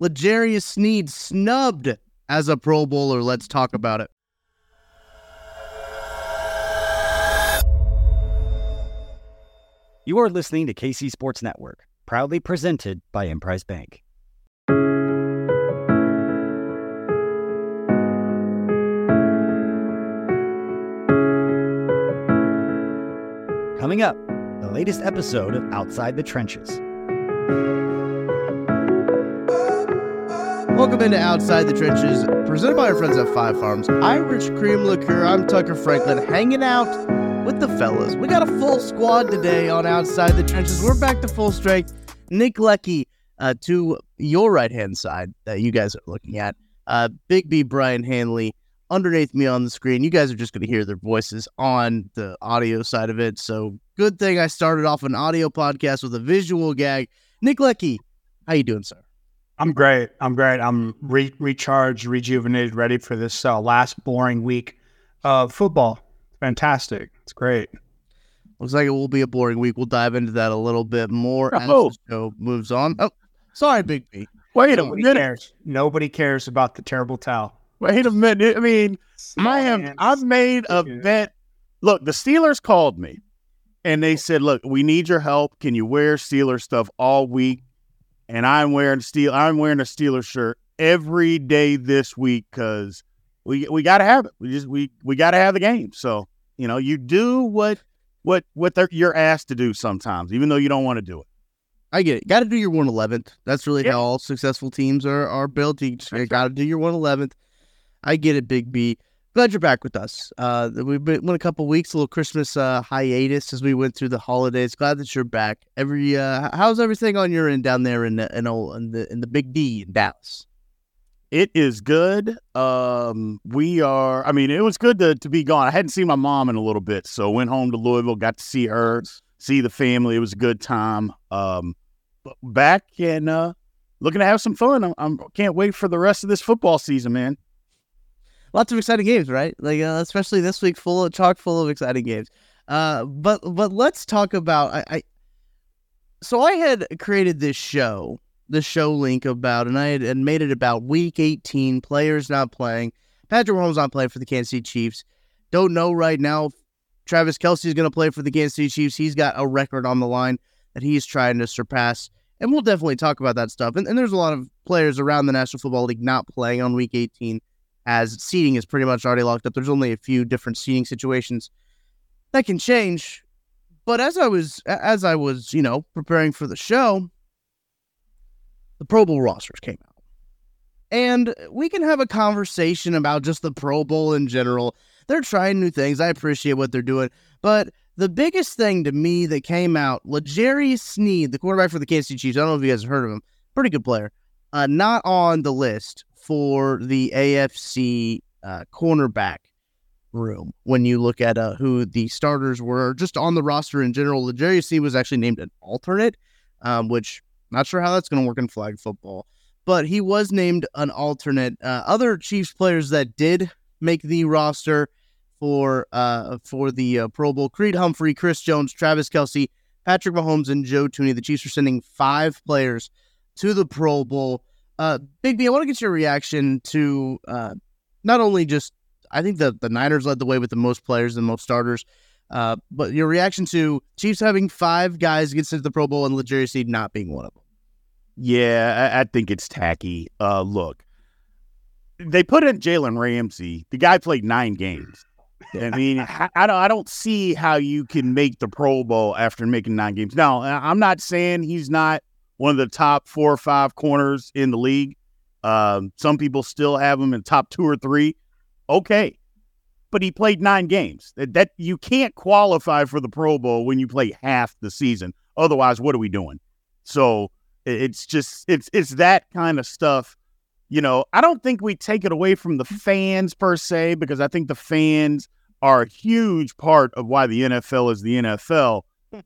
L'Jarius Sneed snubbed as a Pro Bowler. Let's talk about it. You are listening to KC Sports Network, proudly presented by Emprise Bank. Coming up, the latest episode of Outside the Trenches. Welcome into Outside the Trenches, presented by our friends at Five Farms. Irish Cream Liqueur. I'm Tucker Franklin, hanging out with the fellas. We got a full squad today on Outside the Trenches. We're back to full strength. Nick Leckey uh, to your right hand side that you guys are looking at. Uh, Big B Brien Hanley underneath me on the screen. You guys are just going to hear their voices on the audio side of it. So good thing I started off an audio podcast with a visual gag. Nick Leckey, how you doing, sir? I'm great. I'm great. I'm re- recharged, rejuvenated, ready for this uh, last boring week of football. Fantastic. It's great. Looks like it will be a boring week. We'll dive into that a little bit more as Oh. the show moves on. Oh, sorry, Big B. Wait a Nobody minute. cares. Nobody cares about the terrible towel. Wait a minute. I mean, I am. hands. I've made a bet. Look, the Steelers called me, and they said, "Look, we need your help. Can you wear Steelers stuff all week?" And I'm wearing steel. I'm wearing a Steelers shirt every day this week because we we got to have it. We just we we got to have the game. So you know, you do what what what they're, you're asked to do sometimes, even though you don't want to do it. I get it. Got to do your 111th. That's really Yeah. how all successful teams are are built. You got to do your 111th. I get it, Big B. Glad you're back with us. Uh, we've been went a couple weeks, a little Christmas uh, hiatus as we went through the holidays. Glad that you're back. Every uh, how's everything on your end down there in the in, old, in the in the Big D in Dallas? It is good. Um, we are. I mean, it was good to to be gone. I hadn't seen my mom in a little bit, so went home to Louisville, got to see her, see the family. It was a good time. Um, but back and uh, looking to have some fun. I'm can't wait for the rest of this football season, man. Lots of exciting games, right? Like uh, especially this week, full of chock full of exciting games. Uh, but but let's talk about I, I. So I had created this show, the show link about, and I had made it about Week 18 players not playing. Patrick Mahomes not playing for the Kansas City Chiefs. Don't know right now. if Travis Kelce is going to play for the Kansas City Chiefs. He's got a record on the line that he's trying to surpass. And we'll definitely talk about that stuff. And, and there's a lot of players around the National Football League not playing on Week 18 as seating is pretty much already locked up. There's only a few different seating situations that can change. But as I was as I was, you know, preparing for the show, the Pro Bowl rosters came out. And we can have a conversation about just the Pro Bowl in general. They're trying new things. I appreciate what they're doing. But the biggest thing to me that came out, L'Jarius Sneed, the quarterback for the Kansas City Chiefs, I don't know if you guys have heard of him, pretty good player, uh, not on the list for the AFC uh, cornerback room when you look at uh, who the starters were just on the roster in general. L'Jarius Sneed was actually named an alternate, um, which not sure how that's going to work in flag football, but he was named an alternate. Uh, other Chiefs players that did make the roster for uh for the uh, Pro Bowl: Creed Humphrey, Chris Jones, Travis Kelce, Patrick Mahomes, and Joe Thuney. The Chiefs are sending five players to the Pro Bowl. Uh, Big B, I want to get your reaction to uh, not only just I think the the Niners led the way with the most players and most starters, uh, but your reaction to Chiefs having five guys get sent to the Pro Bowl and L'Jarius Sneed not being one of them. Yeah, I, I think it's tacky. Uh, look, they put in Jalen Ramsey. The guy played nine games. I mean, I, I don't, I don't see how you can make the Pro Bowl after making nine games. Now, I'm not saying he's not one of the top four or five corners in the league. Um, some people still have him in top two or three. Okay, but he played nine games. That, that you can't qualify for the Pro Bowl when you play half the season. Otherwise, what are we doing? So it's just it's it's that kind of stuff. You know, I don't think we take it away from the fans per se because I think the fans are a huge part of why the NFL is the NFL.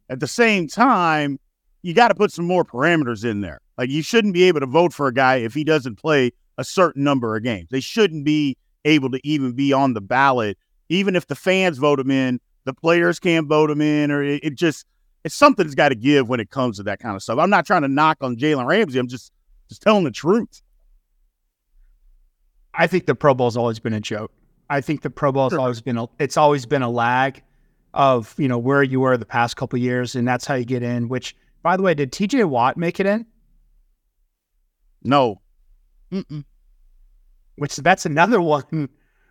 At the same time, you got to put some more parameters in there. Like you shouldn't be able to vote for a guy if he doesn't play a certain number of games. They shouldn't be able to even be on the ballot, even if the fans vote him in. The players can't vote him in, or it, it just it's something's got to give when it comes to that kind of stuff. I'm not trying to knock on Jalen Ramsey. I'm just Just telling the truth. I think the Pro Bowl's always been a joke. I think the Pro Bowl's always been a, it's always been a lag of you know where you were the past couple years, and that's how you get in. Which, by the way, did T.J. Watt make it in? No, Mm-mm. Which that's another one,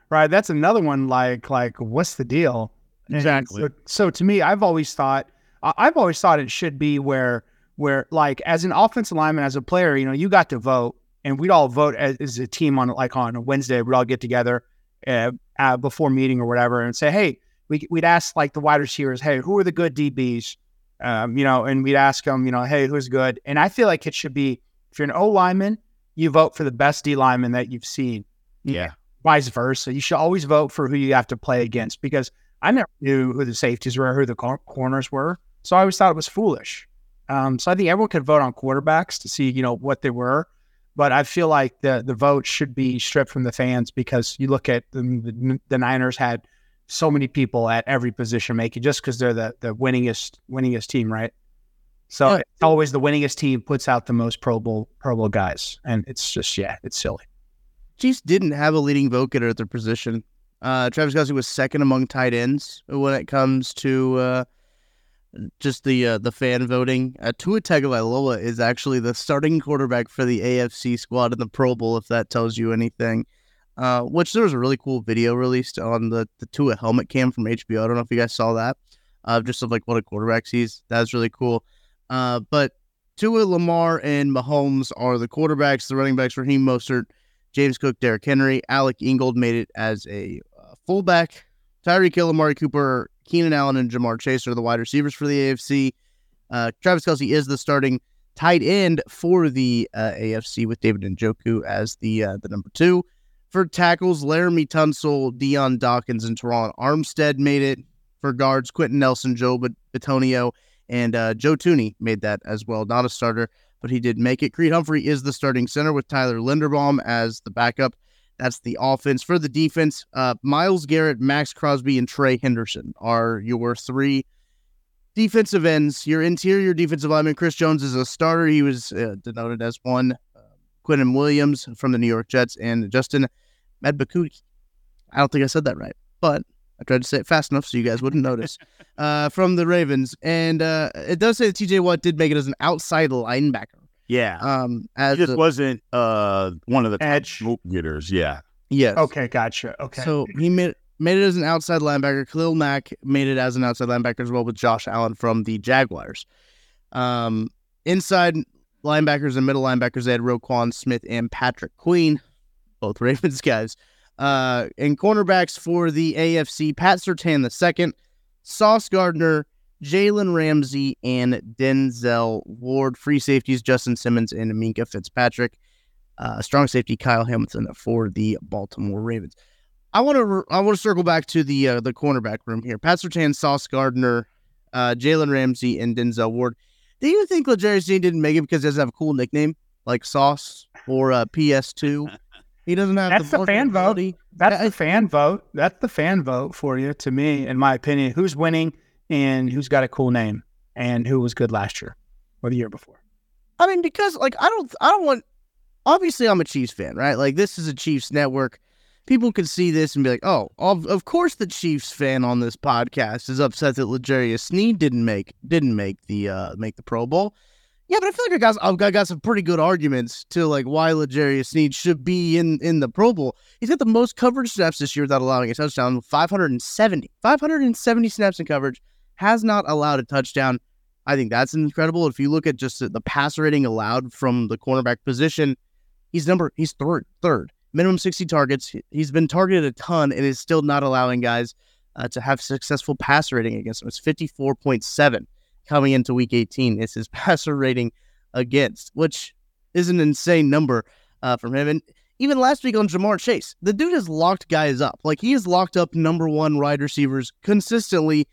right? That's another one. Like like what's the deal? And Exactly. So, so to me, I've always thought I- I've always thought it should be where where like as an offensive lineman, as a player, you know, you got to vote, and we'd all vote as, as a team on like on a Wednesday. We'd all get together uh, uh, before meeting or whatever, and say, hey, we, we'd ask like the wide receivers, hey, who are the good DBs? Um, you know, and we'd ask them, you know, hey, who's good? And I feel like it should be if you're an O lineman, you vote for the best D lineman that you've seen yeah, vice versa. You should always vote for who you have to play against because I never knew who the safeties were, who the cor- corners were. So I always thought it was foolish. Um, so I think everyone could vote on quarterbacks to see, you know, what they were. But I feel like the the vote should be stripped from the fans because you look at the, the, the Niners had so many people at every position making just because they're the the winningest winningest team, right? So Yeah. it's always the winningest team puts out the most Pro Bowl Pro Bowl guys, and it's just yeah, it's silly. Chiefs didn't have a leading vote getter at their position. Uh, Travis Kelce was second among tight ends when it comes to uh, just the uh, the fan voting. Uh, Tua Tagovailoa is actually the starting quarterback for the AFC squad in the Pro Bowl, if that tells you anything. Uh, which there was a really cool video released on the the Tua helmet cam from HBO. I don't know if you guys saw that. Uh, just of like what a quarterback sees. That's really cool. Uh, but Tua, Lamar, and Mahomes are the quarterbacks. The running backs: Raheem Mostert, James Cook, Derrick Henry, Alec Ingold made it as a uh, fullback. Tyreek Hill, Amari Cooper, Keenan Allen, and Ja'Marr Chase are the wide receivers for the AFC. Uh, Travis Kelce is the starting tight end for the uh, AFC with David Njoku as the uh, the number two. For tackles, Laremy Tunsil, Dion Dawkins, and Terron Armstead made it. For guards, Quenton Nelson, Joe Bitonio, and uh, Joe Thuney made that as well. Not a starter, but he did make it. Creed Humphrey is the starting center with Tyler Linderbaum as the backup. That's the offense. For the defense, uh, Myles Garrett, Maxx Crosby, and Trey Hendrickson are your three defensive ends. Your interior defensive lineman, Chris Jones, is a starter. He was uh, denoted as one. Uh, Quentin Williams from the New York Jets and Justin Medbakuti. I don't think I said that right, but I tried to say it fast enough so you guys wouldn't notice. Uh, from the Ravens, and uh, it does say that T.J. Watt did make it as an outside linebacker. yeah. Um, He as just a- wasn't uh one of the Edge. vote getters. Yeah, yes, Okay, gotcha. Okay. So he made made it as an outside linebacker. Khalil Mack made it as an outside linebacker as well with Josh Allen from the Jaguars. Um, inside linebackers and middle linebackers, they had Roquan Smith and Patrick Queen, both Ravens guys. Uh, and cornerbacks for the AFC, Pat Surtain the second, Sauce Gardner, Jalen Ramsey, and Denzel Ward. Free safeties, Justin Simmons and Minkah Fitzpatrick. Uh, strong safety, Kyle Hamilton for the Baltimore Ravens. I want to I want to circle back to the uh, the cornerback room here. Pat Surtain, Sauce Gardner, uh, Jalen Ramsey, and Denzel Ward. Do you think L'Jarius Dean didn't make it because he doesn't have a cool nickname like Sauce or uh, PS2? He doesn't have That's the the fan vote. That's I- the fan vote. That's the fan vote for you, to me, in my opinion. Who's winning and who's got a cool name and who was good last year or the year before. I mean, because like I don't I don't want obviously I'm a Chiefs fan, right? Like this is a Chiefs network. People could see this and be like, "Oh, of, of course the Chiefs fan on this podcast is upset that L'Jarius Sneed didn't make didn't make the uh make the Pro Bowl." Yeah, but I feel like I got I've got, got some pretty good arguments to like why L'Jarius Sneed should be in in the Pro Bowl. He's got the most coverage snaps this year without allowing a touchdown, 570. 570 snaps in coverage, has not allowed a touchdown. I think that's incredible. If you look at just the, the pass rating allowed from the cornerback position, he's number he's third third minimum 60 targets. He- He's been targeted a ton and is still not allowing guys uh, to have successful passer rating against him. It's 54.7 coming into week 18. It's his passer rating against, which is an insane number uh, from him. And even last week on Ja'Marr Chase, the dude has locked guys up. Like he has locked up number one wide receivers consistently.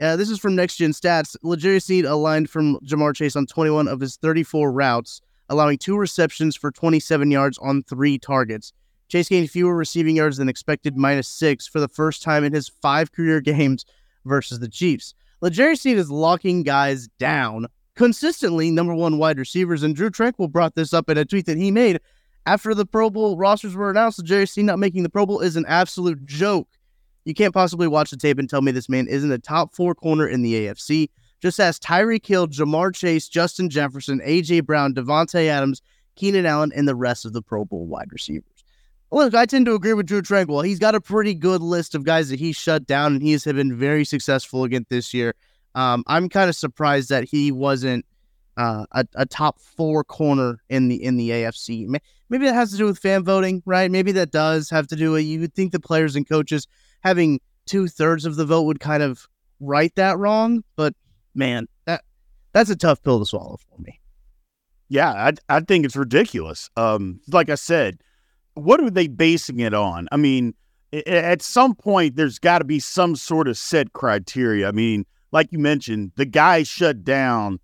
Uh, this is from Next Gen Stats. L'Jarius Sneed aligned from Ja'Marr Chase on 21 of his 34 routes, allowing two receptions for 27 yards on three targets. Chase gained fewer receiving yards than expected, minus six, for the first time in his five career games versus the Chiefs. L'Jarius Sneed is locking guys down consistently number one wide receivers. And Drew Tranquill brought this up in a tweet that he made after the Pro Bowl rosters were announced. The Jerry Sneed not making the Pro Bowl is an absolute joke. You can't possibly watch the tape and tell me this man isn't a top four corner in the AFC. Just ask Tyreek Hill, Ja'Marr Chase, Justin Jefferson, AJ Brown, Davante Adams, Keenan Allen, and the rest of the Pro Bowl wide receivers. Look, I tend to agree with Drew Tranquill. He's got a pretty good list of guys that he shut down, and he has been very successful again this year. Um, I'm kind of surprised that he wasn't uh, a, a, top four corner in the in the AFC. Maybe that has to do with fan voting, right? Maybe that does have to do with you would think the players and coaches having two thirds of the vote would kind of right that wrong, but man, that that's a tough pill to swallow for me. Yeah, I I think it's ridiculous. Um, like I said, what are they basing it on? I mean, at some point, there's got to be some sort of set criteria. I mean, like you mentioned, the guy shut down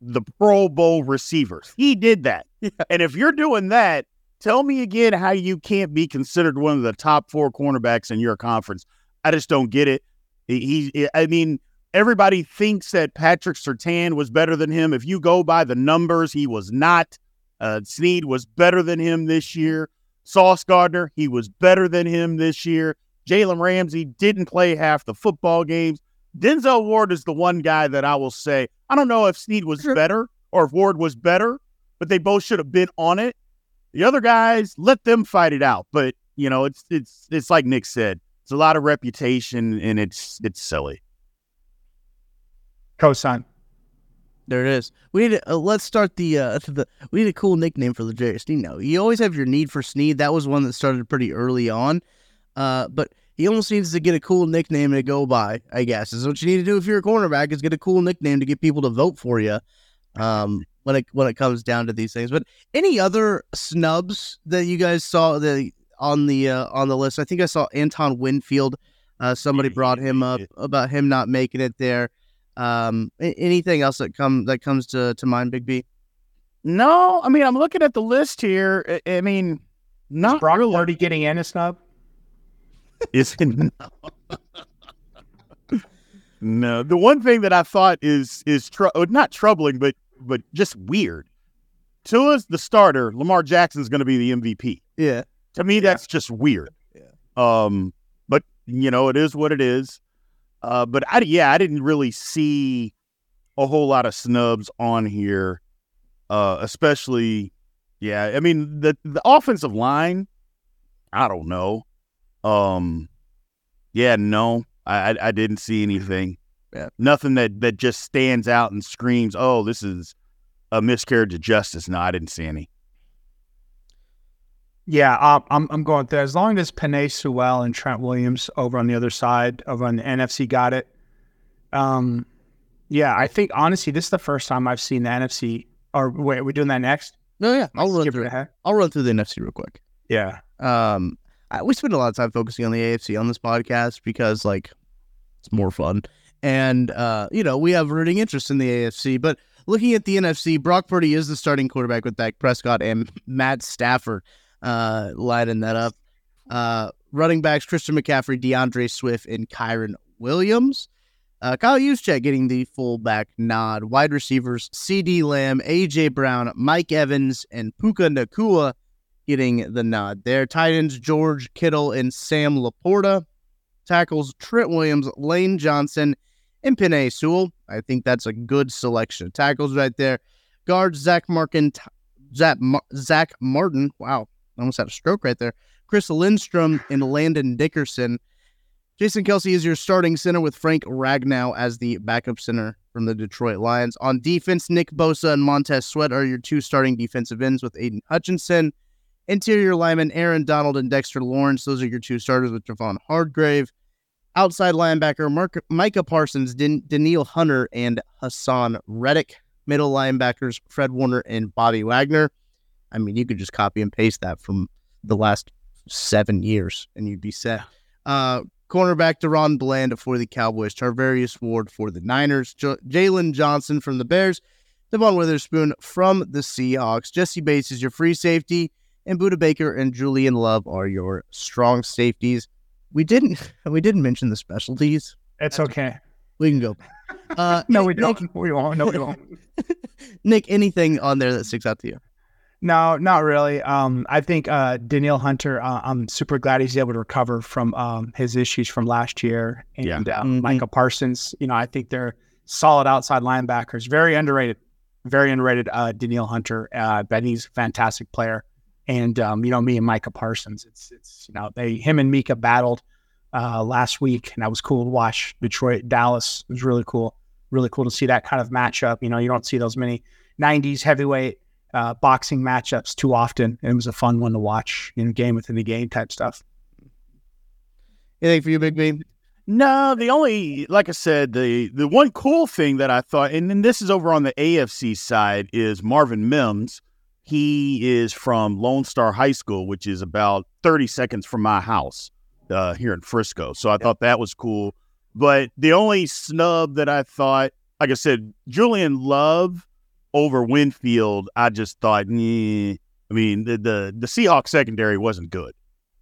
the Pro Bowl receivers. He did that. Yeah. And if you're doing that, tell me again how you can't be considered one of the top four cornerbacks in your conference. I just don't get it. He, he I mean, everybody thinks that Patrick Surtain was better than him. If you go by the numbers, he was not. Uh, Sneed was better than him this year. Sauce Gardner, he was better than him this year. Jalen Ramsey didn't play half the football games. Denzel Ward is the one guy that I will say, I don't know if Sneed was better or if Ward was better, but they both should have been on it. The other guys, let them fight it out. But, you know, it's it's it's like Nick said. It's a lot of reputation and it's it's silly. Cosign. There it is. We need to, uh, let's start the uh the we need a cool nickname for the Sneed now. You always have your need for Sneed. That was one that started pretty early on. Uh but he almost needs to get a cool nickname to go by, I guess. Is what you need to do if you're a cornerback is get a cool nickname to get people to vote for you. Um when it when it comes down to these things. But any other snubs that you guys saw the on the uh, on the list? I think I saw Antoine Winfield. Uh, somebody brought him up about him not making it there. Um, anything else that come that comes to to mind, Big B? No, I mean I'm looking at the list here. I, I mean, not Is Brock really. Purdy getting in a snub. Is no. no. The one thing that I thought is is tr- uh, not troubling, but but just weird. Tua's the starter. Lamar Jackson's going to be the MVP. Yeah. To me, that's just weird. Yeah. Um, but you know, it is what it is. Uh, but I, yeah, I didn't really see a whole lot of snubs on here, uh, especially, yeah. I mean, the the offensive line, I don't know. Um, yeah, no, I I, I didn't see anything. Yeah. Nothing that that just stands out and screams, "Oh, this is a miscarriage of justice." No, I didn't see any. Yeah, um, I'm I'm going there. As long as Penei Sewell and Trent Williams over on the other side, of on the NFC, got it. Um, yeah, I think honestly, this is the first time I've seen the NFC. Or wait, are we doing that next? No, yeah. I'll run Skip through. ahead. I'll run through the NFC real quick. Yeah, Um, I, we spend a lot of time focusing on the AFC on this podcast because like it's more fun, and uh, you know we have rooting interest in the AFC. But looking at the NFC, Brock Purdy is the starting quarterback with Dak Prescott and Matt Stafford uh, that up. Uh, running backs Christian McCaffrey, D'Andre Swift, and Kyren Williams. Uh, Kyle Juszczyk getting the fullback nod. Wide receivers CeeDee Lamb, A.J. Brown, Mike Evans, and Puka Nacua getting the nod there. Tight ends George Kittle and Sam LaPorta. Tackles Trent Williams, Lane Johnson, and Penei Sewell. I think that's a good selection tackles right there. Guards Zach Markin, Zach, Mar- Zach Martin. Wow, almost had a stroke right there. Chris Lindstrom and Landon Dickerson. Jason Kelce is your starting center with Frank Ragnow as the backup center from the Detroit Lions. On defense, Nick Bosa and Montez Sweat are your two starting defensive ends with Aidan Hutchinson. Interior linemen Aaron Donald and Dexter Lawrence. Those are your two starters with Javon Hargrave. Outside linebacker Mark, Micah Parsons, Dan, Danielle Hunter, and Haason Reddick. Middle linebackers Fred Warner and Bobby Wagner. I mean, you could just copy and paste that from the last seven years and you'd be set. Uh, cornerback DaRon Bland for the Cowboys. Charvarius Ward for the Niners. J- Jaylon Johnson from the Bears. Devon Witherspoon from the Seahawks. Jessie Bates is your free safety and Budda Baker and Julian Love are your strong safeties. We didn't we didn't mention the specialties. it's okay. We can go. Uh, No, we don't. We won't. No, we won't. Nick, anything on there that sticks out to you? No, not really. Um, I think uh, Danielle Hunter. Uh, I'm super glad he's able to recover from um, his issues from last year, and Yeah. uh, Mhm. Micah Parsons. You know, I think they're solid outside linebackers. Very underrated. Very underrated. Uh, Danielle Hunter. Uh, but he's a fantastic player. And um, you know, me and Micah Parsons. It's it's you know they him and Micah battled uh, last week, and that was cool to watch. Detroit, Dallas. It was really cool. Really cool to see that kind of matchup. You know, you don't see those many '90s heavyweight uh, boxing matchups too often. And it was a fun one to watch, you know, game within the game type stuff. Anything for you, Big B? No, the only, like I said, the the one cool thing that I thought, and, and this is over on the AFC side, is Marvin Mims. He is from Lone Star High School, which is about 30 seconds from my house uh, here in Frisco. So I thought that was cool. But the only snub that I thought, like I said, Julian Love over Winfield, I just thought, nah. I mean, the, the the Seahawks secondary wasn't good,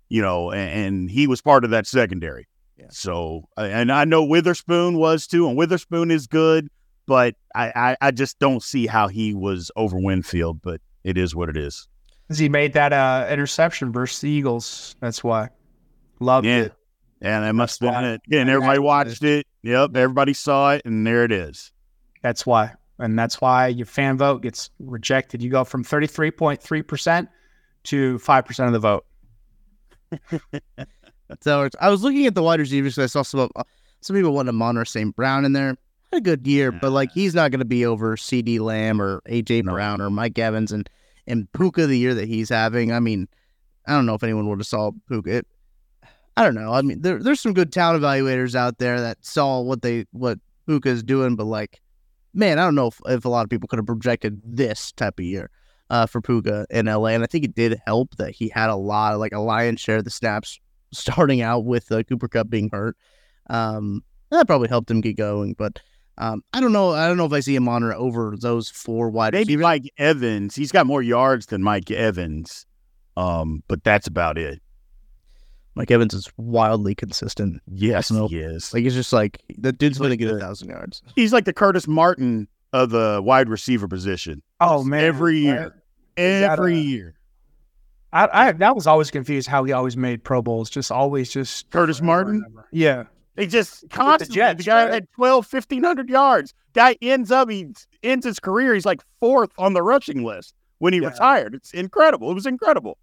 you know, and, and he was part of that secondary. So, uh, and I know Witherspoon was too, and Witherspoon is good, but I, I, I just don't see how he was over Winfield, but it is what it is. He made that uh, interception versus the Eagles. That's why. Loved Yeah. it. And that must have why- been it. And everybody watched it. Yep. Everybody saw it, and there it is. That's why. And that's why your fan vote gets rejected. You go from 33.3% to 5% of the vote. So it's- I was looking at the wide receivers. I saw some uh, some people wanted Monter St. Brown in there. Had a good year, but like he's not going to be over CeeDee Lamb or A.J. No. Brown or Mike Evans and and Puka the year that he's having. I mean, I don't know if anyone would have saw Puka. It, I don't know. I mean, there, there's some good talent evaluators out there that saw what they what Puka's doing, but like, man, I don't know if, if a lot of people could have projected this type of year uh, for Puka in LA. And I think it did help that he had a lot, like a lion's share of the snaps starting out with uh, Cooper Kupp being hurt. Um, that probably helped him get going. But um, I don't know. I don't know if I see a monitor over those four wide Maybe receivers. Mike Evans. He's got more yards than Mike Evans, um, but that's about it. Mike Evans is wildly consistent. Yes, Nope. he is. Like it's just like the dude's going to get a thousand yards. He's like the Curtis Martin of the wide receiver position. Oh, man. Every year. Every a- year. I, I that was always confused how he always made Pro Bowls. Just always just Curtis Martin? Yeah. They just constantly, Jets, the guy right? had 12, 1500 yards. Guy ends up, he ends his career, he's like fourth on the rushing list when he Yeah. retired. It's incredible. It was incredible.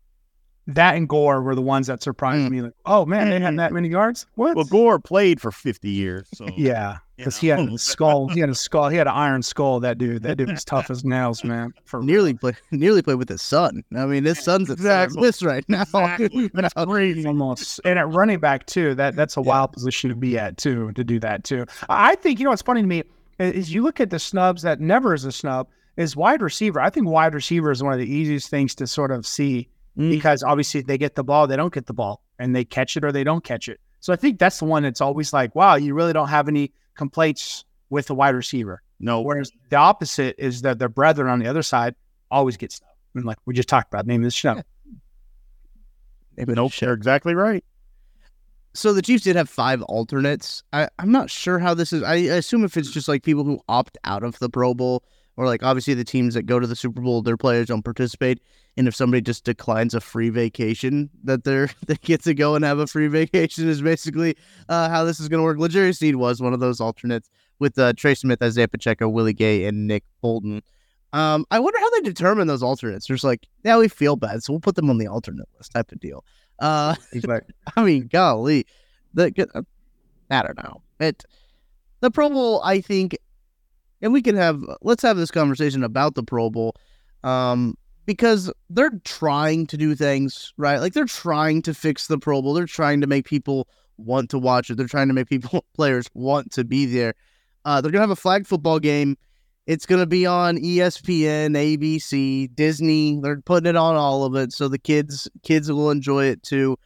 That and Gore were the ones that surprised Mm. me. Like, oh man, they had that many yards. What? Well, Gore played for 50 years. So, yeah, because he had a skull. He had a skull. He had an iron skull. That dude. That dude was tough as nails, man. For Nearly play, nearly played with his son. I mean, his son's Exactly. this right now. Exactly. That's crazy almost. And at running back too, that that's a wild position to be at too, to do that too. I think you know what's funny to me is you look at the snubs that never is a snub is wide receiver. I think wide receiver is one of the easiest things to sort of see Mm. because obviously they get the ball, they don't get the ball, and they catch it or they don't catch it. So I think that's the one that's always like, wow, you really don't have any complaints with the wide receiver. no, Whereas the opposite is that their brethren on the other side always get snubbed. And like we just talked about, name of the snub. nope, they're exactly right. so the Chiefs did have five alternates. I, I'm not sure how this is. I, I assume if it's just like people who opt out of the Pro Bowl, or like obviously the teams that go to the Super Bowl, their players don't participate. And if somebody just declines a free vacation, that they're they get to go and have a free vacation is basically uh, how this is going to work. Legere Seed was one of those alternates with uh, Trey Smith, Isaiah Pacheco, Willie Gay, and Nick Bolton. Um, I wonder how they determine those alternates. There's like, yeah, we feel bad, so we'll put them on the alternate list type of deal. Uh, I mean, golly, the uh, I don't know. It the Pro Bowl, I think, and we can have let's have this conversation about the Pro Bowl, um, because they're trying to do things right. Like they're trying to fix the Pro Bowl. They're trying to make people want to watch it. They're trying to make people players want to be there. Uh, they're gonna have a flag football game. It's gonna be on ESPN, ABC, Disney. They're putting it on all of it, so the kids kids will enjoy it too.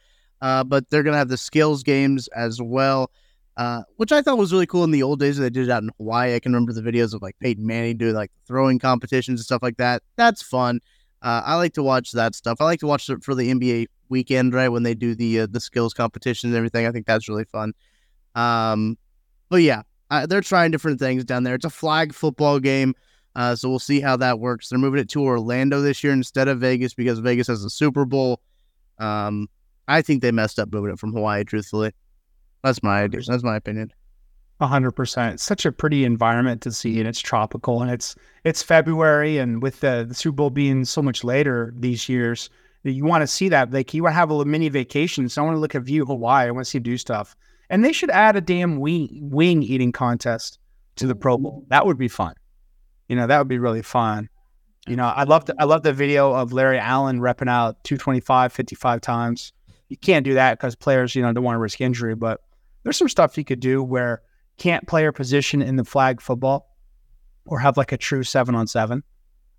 Uh, but they're gonna have the skills games as well, uh, which I thought was really cool in the old days. They did it out in Hawaii. I can remember the videos of like Peyton Manning doing like throwing competitions and stuff like that. That's fun. Uh, I like to watch that stuff. I like to watch it for the NBA weekend, right when they do the uh, the skills competition and everything. I think that's really fun. Um, but yeah, I they're trying different things down there. It's a flag football game, uh, so we'll see how that works. They're moving it to Orlando this year instead of Vegas because Vegas has a Super Bowl. Um, I think they messed up moving it from Hawaii. Truthfully, that's my idea. That's my opinion. A hundred percent. Such a pretty environment to see, and it's tropical, and it's it's February, and with the, the Super Bowl being so much later these years, you want to see that. Like you want to have a little mini vacation. So I want to look at View Hawaii. I want to see do stuff, and they should add a damn wing wing eating contest to the Pro Bowl. That would be fun. You know, that would be really fun. You know, I love the, I love the video of Larry Allen repping out 225 55 times. You can't do that because players, you know, don't want to risk injury, but there's some stuff you could do where can't play a position in the flag football or have like a true seven on seven.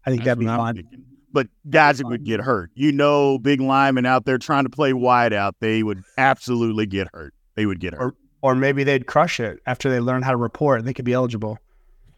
I think That's that'd be fun. thinking. But guys that would get hurt. You know, big linemen out there trying to play wide out, they would absolutely get hurt. They would get hurt. Or maybe they'd crush it after they learn how to report. And they could be eligible.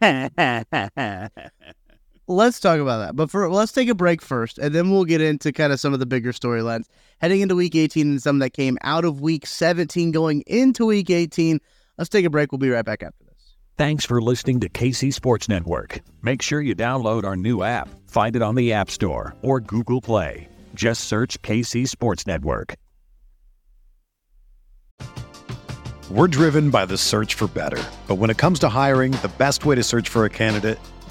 Let's talk about that. But for let's take a break first, and then we'll get into kind of some of the bigger storylines heading into Week 18 and some that came out of Week 17 going into Week 18. Let's take a break. We'll be right back after this. Thanks for listening to KC Sports Network. Make sure you download our new app. Find it on the App Store or Google Play. Just search KC Sports Network. We're driven by the search for better. But when it comes to hiring, the best way to search for a candidate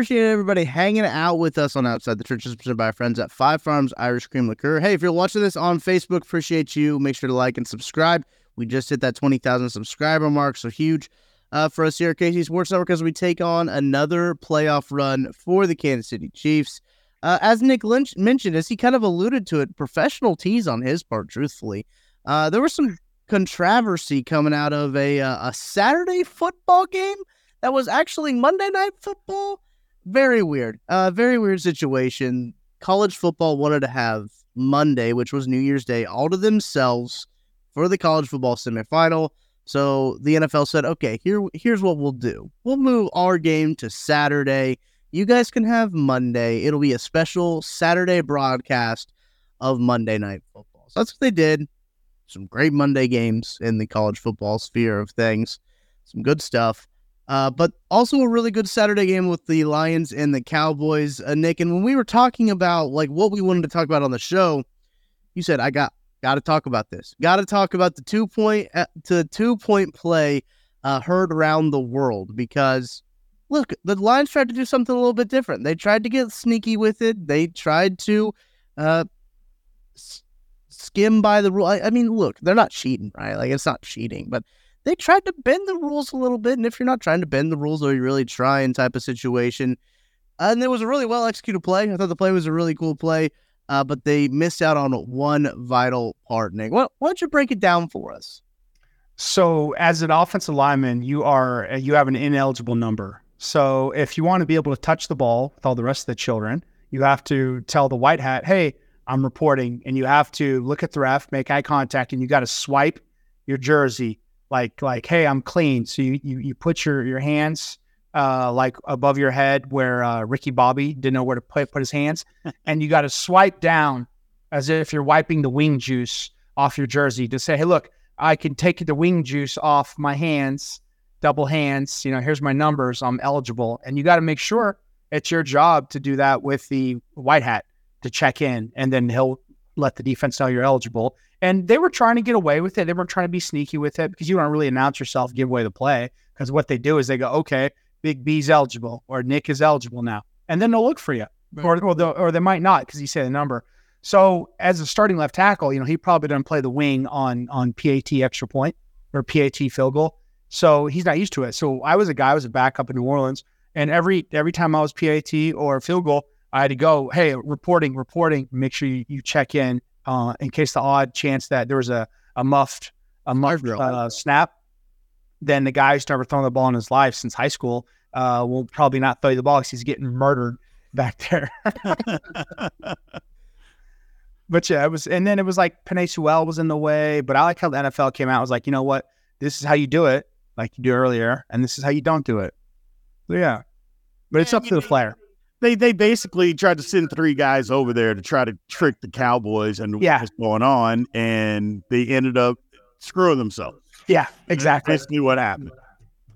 Appreciate everybody hanging out with us on Outside the Trenches presented by our friends at Five Farms Irish Cream Liqueur. Hey, if you're watching this on Facebook, appreciate you. Make sure to like and subscribe. We just hit that 20,000 subscriber mark, so huge uh, for us here at KC Sports Network as we take on another playoff run for the Kansas City Chiefs. Uh, as Nick Lynch mentioned, as he kind of alluded to it, professional tease on his part, truthfully. Uh, there was some controversy coming out of a, uh, a Saturday football game that was actually Monday Night Football very weird. Uh, very weird situation. College football wanted to have Monday, which was New Year's Day, all to themselves for the college football semifinal. So the NFL said, "Okay, here, here's what we'll do. We'll move our game to Saturday. You guys can have Monday. It'll be a special Saturday broadcast of Monday Night Football." So that's what they did. Some great Monday games in the college football sphere of things. Some good stuff. Uh, but also a really good Saturday game with the Lions and the Cowboys, uh, Nick. And when we were talking about like what we wanted to talk about on the show, you said I got got to talk about this. Got to talk about the two point uh, to two point play uh, heard around the world because look, the Lions tried to do something a little bit different. They tried to get sneaky with it. They tried to skim by the rule. I, I mean, look, they're not cheating, right? Like it's not cheating, but they tried to bend the rules a little bit. And if you're not trying to bend the rules, or you really trying type of situation, and it was a really well executed play. I thought the play was a really cool play, uh, but they missed out on one vital part. Nick, why, why don't you break it down for us? So, as an offensive lineman, you are you have an ineligible number. So, if you want to be able to touch the ball with all the rest of the children, you have to tell the white hat, "Hey, I'm reporting," and you have to look at the ref, make eye contact, and you got to swipe your jersey like like, "Hey, I'm clean." So you you, you put your your hands uh, like above your head where uh, Ricky Bobby didn't know where to put put his hands, and you got to swipe down as if you're wiping the wing juice off your jersey to say, "Hey, look." I can take the wing juice off my hands, double hands. You know, here's my numbers. I'm eligible. And you got to make sure it's your job to do that with the white hat to check in. And then he'll let the defense know you're eligible. And they were trying to get away with it. They weren't trying to be sneaky with it because you don't really announce yourself, give away the play. Because what they do is they go, okay, Big B's eligible or Nick is eligible now. And then they'll look for you. Or, or, or they might not because you say the number. So as a starting left tackle, you know, he probably doesn't play the wing on on PAT extra point or PAT field goal. So he's not used to it. So I was a guy, I was a backup in New Orleans, and every every time I was PAT or field goal, I had to go, hey, reporting, reporting, make sure you, you check in uh, in case the odd chance that there was a, a muffed a muffed uh, snap. Then the guy who's never thrown the ball in his life since high school uh, will probably not throw you the ball because he's getting murdered back there. but yeah, it was, and then it was like Panay was in the way. But I like how the NFL came out. I was like, you know what? This is how you do it, like you do earlier, and this is how you don't do it. So yeah, but it's up to the player. They they basically tried to send three guys over there to try to trick the Cowboys and Yeah. what's going on, and they ended up screwing themselves. Yeah, exactly. Basically, what happened.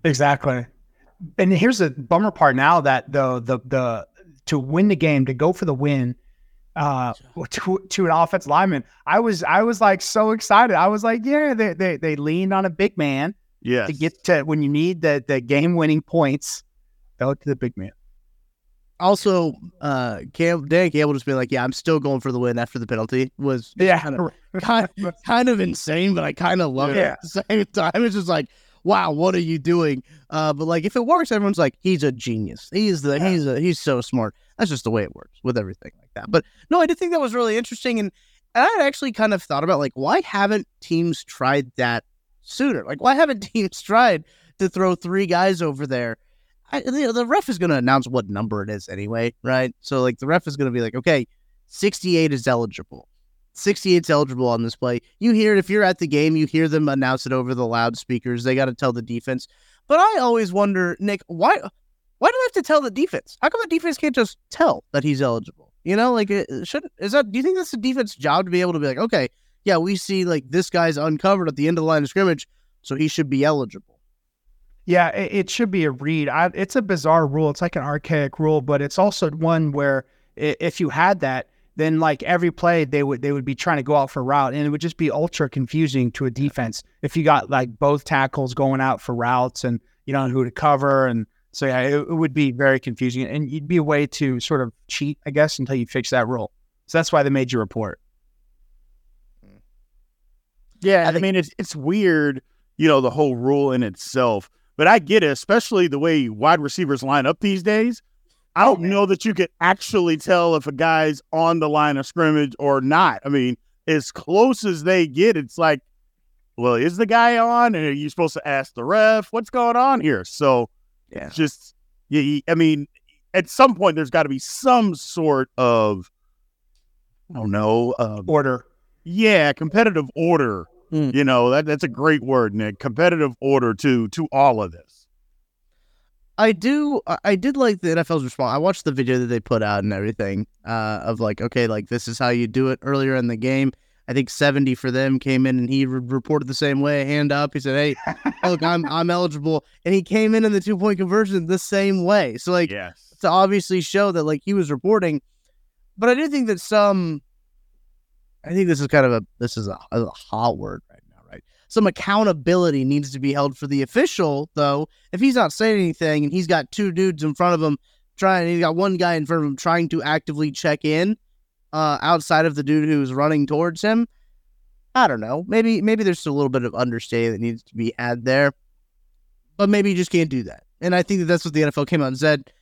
Exactly. And here's the bummer part now that the the the to win the game, to go for the win, uh, to, to an offense lineman, I was I was like so excited. I was like, yeah, they they, they leaned on a big man Yeah, to get to when you need the the game winning points. Go to the big man. Also, uh, Cam, Dan Campbell just being like, "Yeah, I'm still going for the win after the penalty." Was Yeah. kind of kind, kind of insane, but I kind of love it at the same time. It's just like, wow, what are you doing? Uh, but like, if it works, everyone's like, he's a genius. He's the he's a he's so smart. That's just the way it works with everything like that. But no, I did think that was really interesting, and and I had actually kind of thought about like, why haven't teams tried that sooner? Like, why haven't teams tried to throw three guys over there? I, the, the ref is going to announce what number it is anyway, right? So like the ref is going to be like, okay, 68 is eligible. 68 is eligible on this play. You hear it if you're at the game, you hear them announce it over the loudspeakers. They got to tell the defense. But I always wonder, Nick, why why do they have to tell the defense? How come the defense can't just tell that he's eligible? You know, like it should is that do you think that's the defense job to be able to be like, okay, yeah, we see like this guy's uncovered at the end of the line of scrimmage, so he should be eligible. Yeah, it, it should be a read. I, it's a bizarre rule. It's like an archaic rule, but it's also one where if you had that, then like every play they would they would be trying to go out for route, and it would just be ultra confusing to a defense if you got like both tackles going out for routes and you don't know who to cover, and so yeah, it, it would be very confusing, and you'd be a way to sort of cheat, I guess, until you fix that rule. So that's why they made you report. Hmm. Yeah, I, mean it's it's weird, you know, the whole rule in itself. But I get it, especially the way wide receivers line up these days. I don't know that you could actually tell if a guy's on the line of scrimmage or not. I mean, as close as they get, it's like, well, is the guy on? And are you supposed to ask the ref what's going on here? So yeah, just, yeah, I mean, at some point there's got to be some sort of, I don't know, um, order. Yeah, competitive order. You know that that's a great word, Nick. Competitive order to to all of this. I do. I- did like the NFL's response. I watched the video that they put out and everything uh, of like, okay, like this is how you do it earlier in the game. I think seventy for them came in and he re- reported the same way, hand up. He said, "Hey, look, I'm I'm eligible," and he came in in the two point conversion the same way. So like, yes. to obviously show that like he was reporting. But I do think that some. I think this is kind of a this is a, a hot word right now, right? Some accountability needs to be held for the official, though. If he's not saying anything and he's got two dudes in front of him trying, he's got one guy in front of him trying to actively check in, uh, outside of the dude who's running towards him. I don't know. Maybe maybe there's a little bit of understanding that needs to be had there, but maybe you just can't do that. And I think that that's what the NFL came out and said.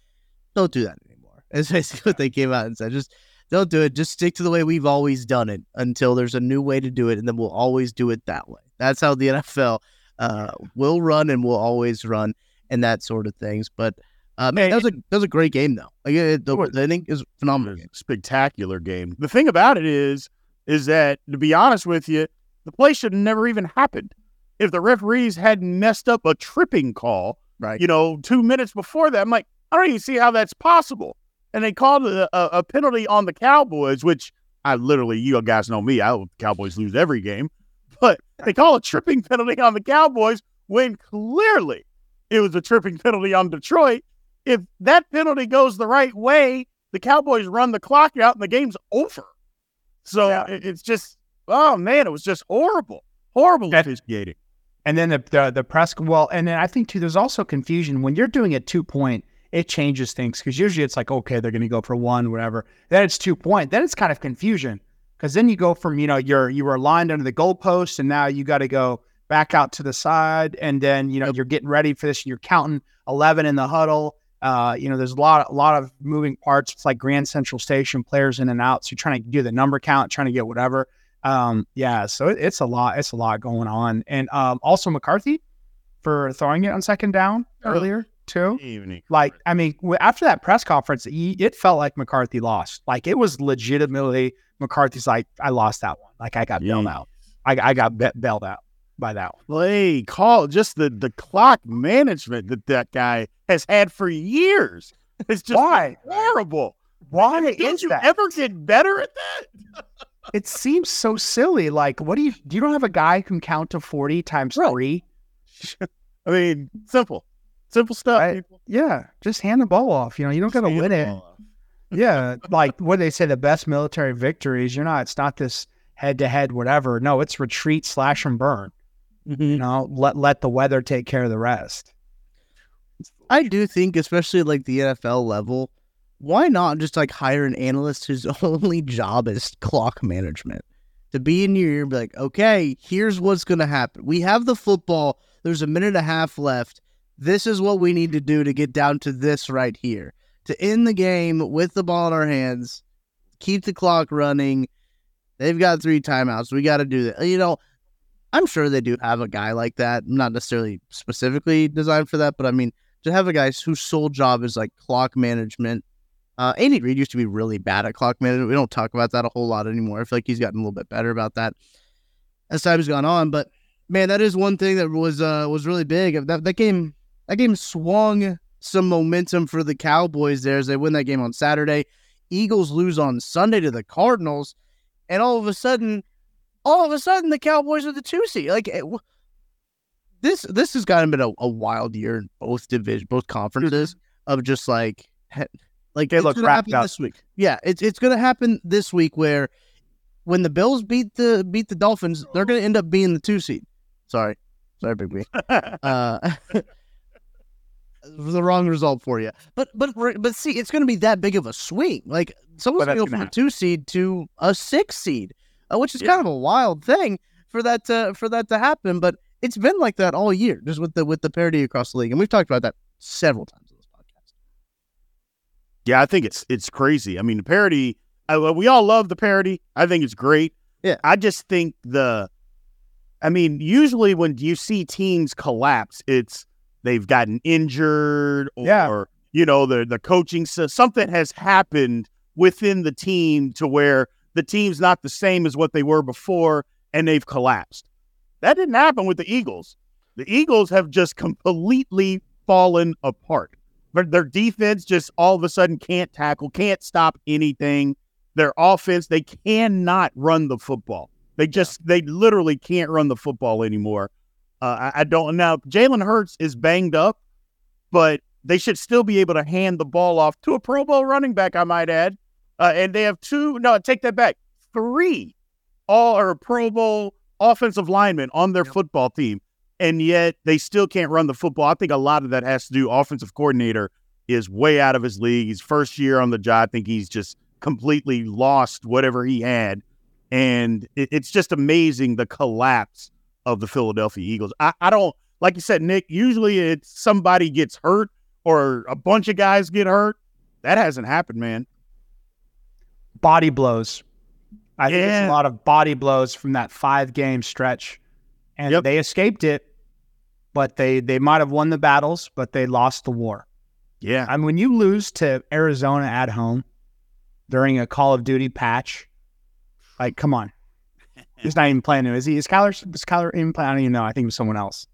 Don't do that anymore. It's basically what they came out and said. Just don't do it. Just stick to the way we've always done it until there's a new way to do it, and then we'll always do it that way. That's how the NFL uh, will run and will always run, and that sort of things. But uh, man, that was a that was a great game though. Like it, the, the inning is phenomenal. Game. Spectacular game. The thing about it is, is that to be honest with you, the play should have never even happened. If the referees hadn't messed up a tripping call, right? You know, two minutes before that, I'm like, I don't even see how that's possible. And they called a, a, a penalty on the Cowboys, which I literally, you guys know me, I hope the Cowboys lose every game. But they call a tripping penalty on the Cowboys when clearly it was a tripping penalty on Detroit. If that penalty goes the right way, the Cowboys run the clock out and the game's over. So yeah. it's just, oh man, it was just horrible, horrible officiating. And then the, the the press, well, and then I think too, there's also confusion when you're doing a two point. It changes things because usually it's like, okay, they're going to go for one, whatever. Then it's two point. Then it's kind of confusion because then you go from you know you're you were lined under the goalpost and now you got to go back out to the side and then you know you're getting ready for this and you're counting 11 in the huddle uh, you know there's a lot a lot of moving parts it's like grand central station players in and out so you're trying to do the number count trying to get whatever um, yeah so it, it's a lot it's a lot going on and um, also mccarthy for throwing it on second down oh. earlier too. Evening. Like, I mean, after that press conference, it felt like McCarthy lost. Like, it was legitimately McCarthy's like, I lost that one. Like, I got yeah. bailed out. I, I got be- bailed out by that one. Play call just the the clock management that that guy has had for years. It's just Why? horrible. Why Did is you that? ever get better at that? it seems so silly. Like, what do you do? You don't have a guy who can count to forty times right. three. I mean, simple. Simple stuff. I, yeah, just hand the ball off. You know, you don't got to win it. yeah, like what they say, the best military victories. You're not. It's not this head to head whatever. No, it's retreat, slash, and burn. Mm-hmm. You know, let let the weather take care of the rest. I do think, especially like the NFL level, why not just like hire an analyst whose only job is clock management? To be in your ear, be like, okay, here's what's gonna happen. We have the football. There's a minute and a half left this is what we need to do to get down to this right here. To end the game with the ball in our hands, keep the clock running. They've got three timeouts. We got to do that. You know, I'm sure they do have a guy like that. Not necessarily specifically designed for that, but I mean, to have a guy whose sole job is like clock management. Uh, Andy Reid used to be really bad at clock management. We don't talk about that a whole lot anymore. I feel like he's gotten a little bit better about that as time's gone on. But man, that is one thing that was uh, was really big. That that game that game swung some momentum for the Cowboys there as they win that game on Saturday. Eagles lose on Sunday to the Cardinals, and all of a sudden, all of a sudden, the Cowboys are the two seed. Like it, this, this has gotten been a, a wild year in both division, both conferences of just like, like they look wrapped up this week. Yeah, it's it's gonna happen this week where when the Bills beat the beat the Dolphins, they're gonna end up being the two seed. Sorry, sorry, Big B. uh, the wrong result for you. But but but see, it's going to be that big of a swing. Like someone's going to go from a two seed to a six seed, uh, which is yeah. kind of a wild thing for that to, for that to happen. But it's been like that all year, just with the with the parity across the league, and we've talked about that several times in this podcast. Yeah, I think it's it's crazy. I mean, the parity. Uh, we all love the parity. I think it's great. Yeah, I just think the. I mean, usually when you see teams collapse, it's they've gotten injured or, yeah. you know, the the coaching so something has happened within the team to where the team's not the same as what they were before and they've collapsed. That didn't happen with the Eagles. The Eagles have just completely fallen apart. But their defense just all of a sudden can't tackle, can't stop anything. Their offense, they cannot run the football. They just, they literally can't run the football anymore. Uh, I, I, don't now. Jalen Hurts is banged up, but they should still be able to hand the ball off to a Pro Bowl running back. I might add, uh, and they have two. No, take that back. Three all are Pro Bowl offensive linemen on their yep. football team, and yet they still can't run the football. I think a lot of that has to do. Offensive coordinator is way out of his league. He's first year on the job. I think he's just completely lost whatever he had, and it, it's just amazing the collapse of the Philadelphia Eagles. I, I don't like you said, Nick. Usually it's somebody gets hurt or a bunch of guys get hurt. That hasn't happened, man. Body blows. I think it's a lot of body blows from that five game stretch. And Yep. they escaped it, but they they might have won the battles, but they lost the war. Yeah, I mean, when you lose to Arizona at home during a Call of Duty patch, like, come on. He's not even playing. Him. Is he? Is Kyler? Is Kyler even playing? I don't even know. I think it was someone else.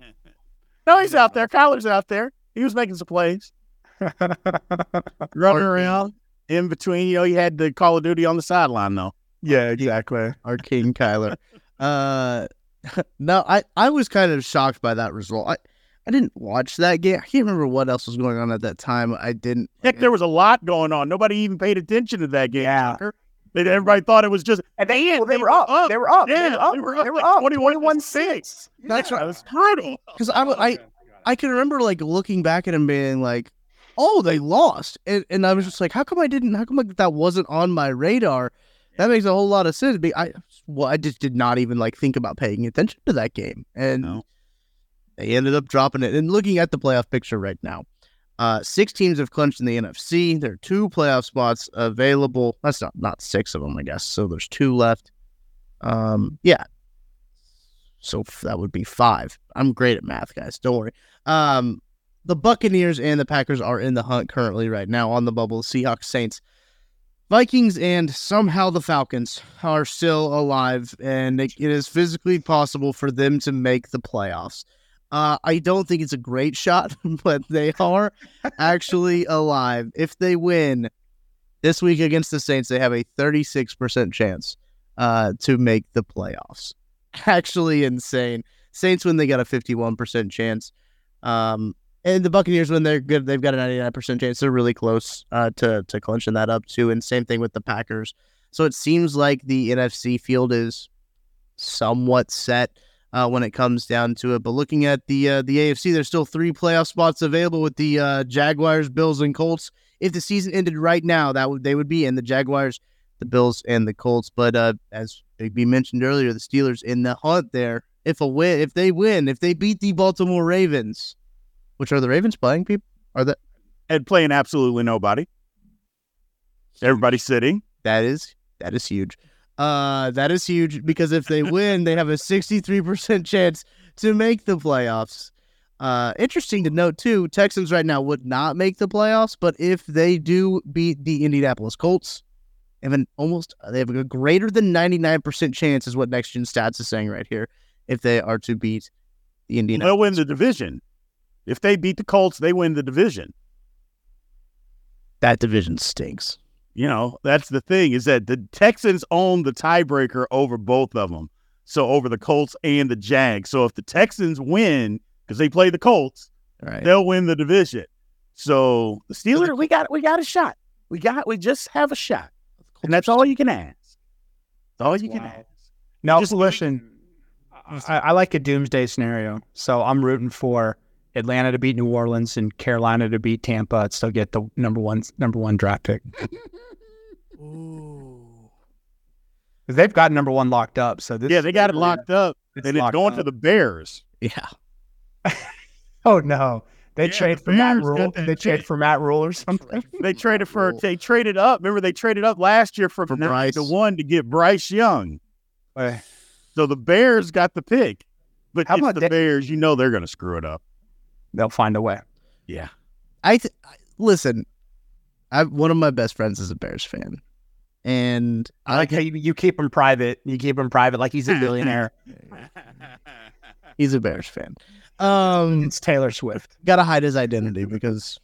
no, he's out there. Kyler's out there. He was making some plays, running around in between. You know, he had the Call of Duty on the sideline though. yeah, exactly. our King Kyler. Uh, no, I, I was kind of shocked by that result. I, I didn't watch that game. I can't remember what else was going on at that time. I didn't. Heck, there was a lot going on. Nobody even paid attention to that game. Yeah. Tucker. They- Everybody thought it was just And they, well, they, were up. They were up. Yeah, they were up. they were up. They were like up. 21 21 6. That's right. It was brutal. Because I, I, I can remember like looking back at him being like, "Oh, they lost," and, and I was just like, "How come I didn't? How come like, that wasn't on my radar?" That makes a whole lot of sense. Be- I well, I just did not even like think about paying attention to that game, and No. they ended up dropping it. And looking at the playoff picture right now, uh, six teams have clinched in the NFC. There are two playoff spots available. That's not not six of them, I guess. So there's two left. Um, yeah. So that would be five. I'm great at math, guys. Don't worry. Um, the Buccaneers and the Packers are in the hunt currently right now on the bubble. Seahawks, Saints, Vikings, and somehow the Falcons are still alive, and it, it is physically possible for them to make the playoffs. Uh, I don't think it's a great shot, but they are actually alive. If they win this week against the Saints, they have a 36% chance uh, to make the playoffs. Actually insane. Saints win, they got a 51% chance. Um, and the Buccaneers when they're good, they've got a 99% chance. They're really close uh, to to clinching that up too. And same thing with the Packers. So it seems like the NFC field is somewhat set uh, when it comes down to it. But looking at the uh, the AFC, there's still three playoff spots available with the uh, Jaguars, Bills, and Colts. If the season ended right now, that would they would be in the Jaguars, the Bills, and the Colts. But uh, as Big B mentioned earlier, the Steelers in the hunt there. If a win, if they win, if they beat the Baltimore Ravens, which are the Ravens playing people? Are that And playing absolutely nobody. Everybody sitting. that is that is huge. Uh, that is huge because if they win, they have a 63% chance to make the playoffs. Uh, interesting to note too, Texans right now would not make the playoffs, but if they do beat the Indianapolis Colts, they have an almost they have a greater than 99% chance is what Next Gen Stats is saying right here. If they are to beat the Indianapolis, They'll win the division. If they beat the Colts, they win the division. that division stinks. You know, that's the thing is that the Texans own the tiebreaker over both of them. So over the Colts and the Jags. So if the Texans win because they play the Colts, Right. they'll win the division. So the Steelers, we got we got a shot. We got we just have a shot, and that's all you can ask. That's all you can ask. Now Just- listen, I, I like a doomsday scenario. So I'm rooting for Atlanta to beat New Orleans and Carolina to beat Tampa and still get the number one number one draft pick. 'Cause they've got number one locked up. So this Yeah, they got it locked up, It's and it's going up. to the Bears. Yeah. Oh no, they Yeah, trade the for Matt Rhule. They trade for Matt Rhule or something. They traded for they traded up. Remember they traded up last year from For Bryce. to one to get Bryce Young. Uh, So the Bears got the pick, but How about the that- Bears. You know they're going to screw it up. They'll find a way. Yeah. I th- I- listen. I one of my best friends is a Bears fan, and I like how you, you keep him private. You keep him private like he's a billionaire. he's a Bears fan. Um, it's Taylor Swift. gotta hide his identity because,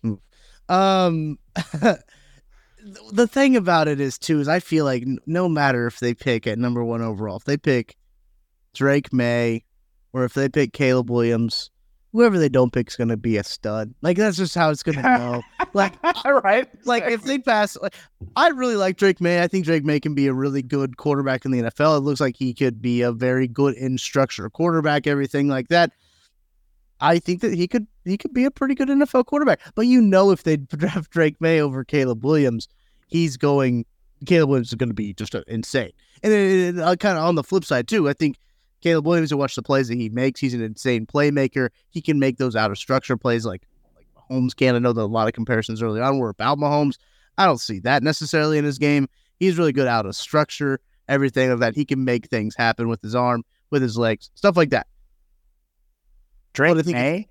um, the thing about it is too is I feel like no matter if they pick at number one overall, if they pick Drake Maye, or if they pick Caleb Williams, whoever they don't pick is gonna be a stud. Like that's just how it's gonna go. like All right. like if they pass like I really like Drake Maye. I think Drake Maye can be a really good quarterback in the NFL. It looks like he could be a very good in structure quarterback, everything like that. I think that he could he could be a pretty good NFL quarterback. But you know if they draft Drake Maye over Caleb Williams, he's going. Caleb Williams is going to be just insane. And then uh, kind of on the flip side too, I think Caleb Williams. You watch the plays that he makes. He's an insane playmaker. He can make those out of structure plays like like Mahomes can. I know that a lot of comparisons early on were about Mahomes. I don't see that necessarily in his game. He's really good out of structure, everything of that. He can make things happen with his arm, with his legs, stuff like that. Drake But I think- May.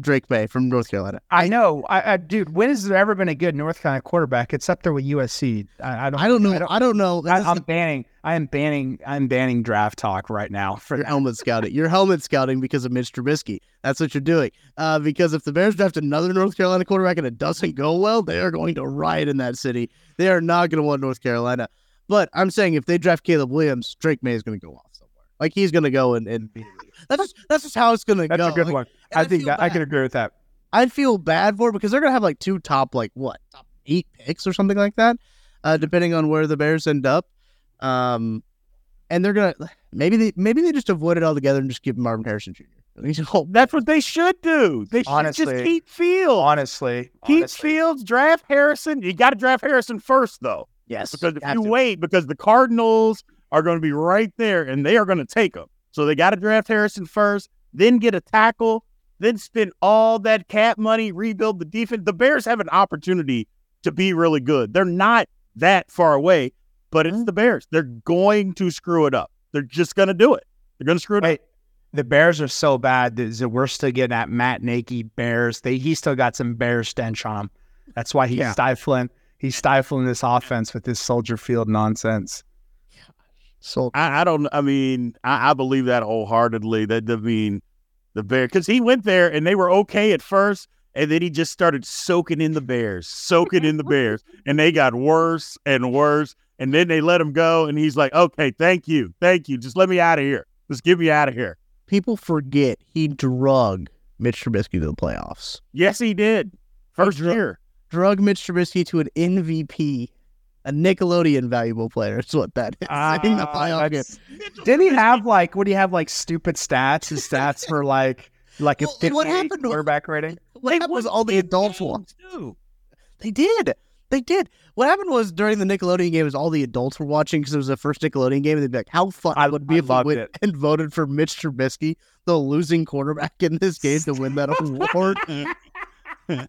Drake Maye from North Carolina. I know, I, I dude. When has there ever been a good North Carolina quarterback? It's up there with USC. I, I don't. I don't know. I don't, I don't know. I, I'm banning. I am banning. I'm banning draft talk right now for You're helmet scouting. You're helmet scouting because of Mitch Trubisky. That's what you're doing. Uh, because if the Bears draft another North Carolina quarterback and it doesn't go well, they are going to riot in that city. They are not going to want North Carolina. But I'm saying if they draft Caleb Williams, Drake Maye is going to go off somewhere. Like he's going to go and, and that's just, that's just how it's going to go. That's a good Like, one. And I think feel that I can agree with that. I'd feel bad for it because they're gonna have like two top like what top eight picks or something like that, uh, depending on where the Bears end up. Um, and they're gonna maybe they maybe they just avoid it altogether and just give Marvin Harrison Jr. He's all- That's what they should do. They should Honestly. just keep Fields. Honestly, Keep honestly. Fields, draft Harrison. You got to draft Harrison first, though. yes, Because if you to. wait, because the Cardinals are going to be right there and they are going to take him. So they got to draft Harrison first, then get a tackle, then spend all that cap money, rebuild the defense. The Bears have an opportunity to be really good. They're not that far away, but it's mm-hmm. the Bears. They're going to screw it up. They're just going to do it. They're going to screw it up. The Bears are so bad that that we're still getting at Matt Nagy Bears. They he still got some Bear stench on him. That's why he's Yeah. stifling. He's stifling this offense with this Soldier Field nonsense. So I, I don't. I mean, I, I believe that wholeheartedly. That I mean, the bear because he went there and they were okay at first, and then he just started soaking in the Bears, soaking in the Bears, and they got worse and worse. And then they let him go, and he's like, "Okay, thank you, thank you. Just let me out of here. Just get me out of here." people forget he drug Mitch Trubisky to the playoffs. Yes, he did. First dro- year. Drug Mitch Trubisky to an MVP, a Nickelodeon valuable player. Is what that is. in the ah, playoff game. that's- Didn't he have like? What do you have like stupid stats? His stats for like like a Well, and what happened to- quarterback rating. What happened was all the adults won. Too. They did. They did. What happened was during the Nickelodeon game, was all the adults were watching because it was the first Nickelodeon game, and they'd be like, "How fun I- would be I if we loved went it. and voted for Mitch Trubisky, the losing quarterback in this game, to win that award."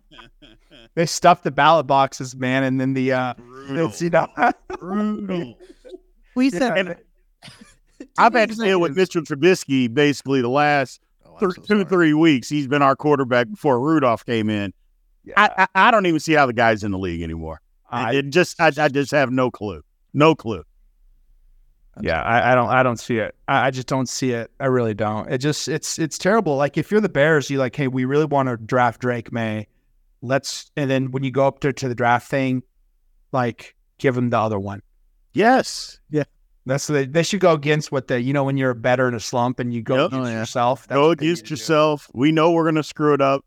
They stuffed the ballot boxes, man, and then the uh, it's, you know, Brutal. we said, I've had to deal with Mr. Trubisky basically the last Oh, th- so two, sorry. three weeks. He's been our quarterback before Rudolph came in. I, I I don't even see how the guy's in the league anymore. I, I- it just I, I just have no clue, no clue. Yeah, I, I don't I don't see it. I, I just don't see it. I really don't. It just it's it's terrible. Like if you're the Bears, you're like, hey, we really want to draft Drake Maye. Let's and then when you go up there to the draft thing, like give them the other one. Yes, Yeah. That's they, they should go against what the you know when you're better in a slump and you go Yep. against Oh, yeah. yourself. That's go against need to do. yourself. We know we're gonna screw it up.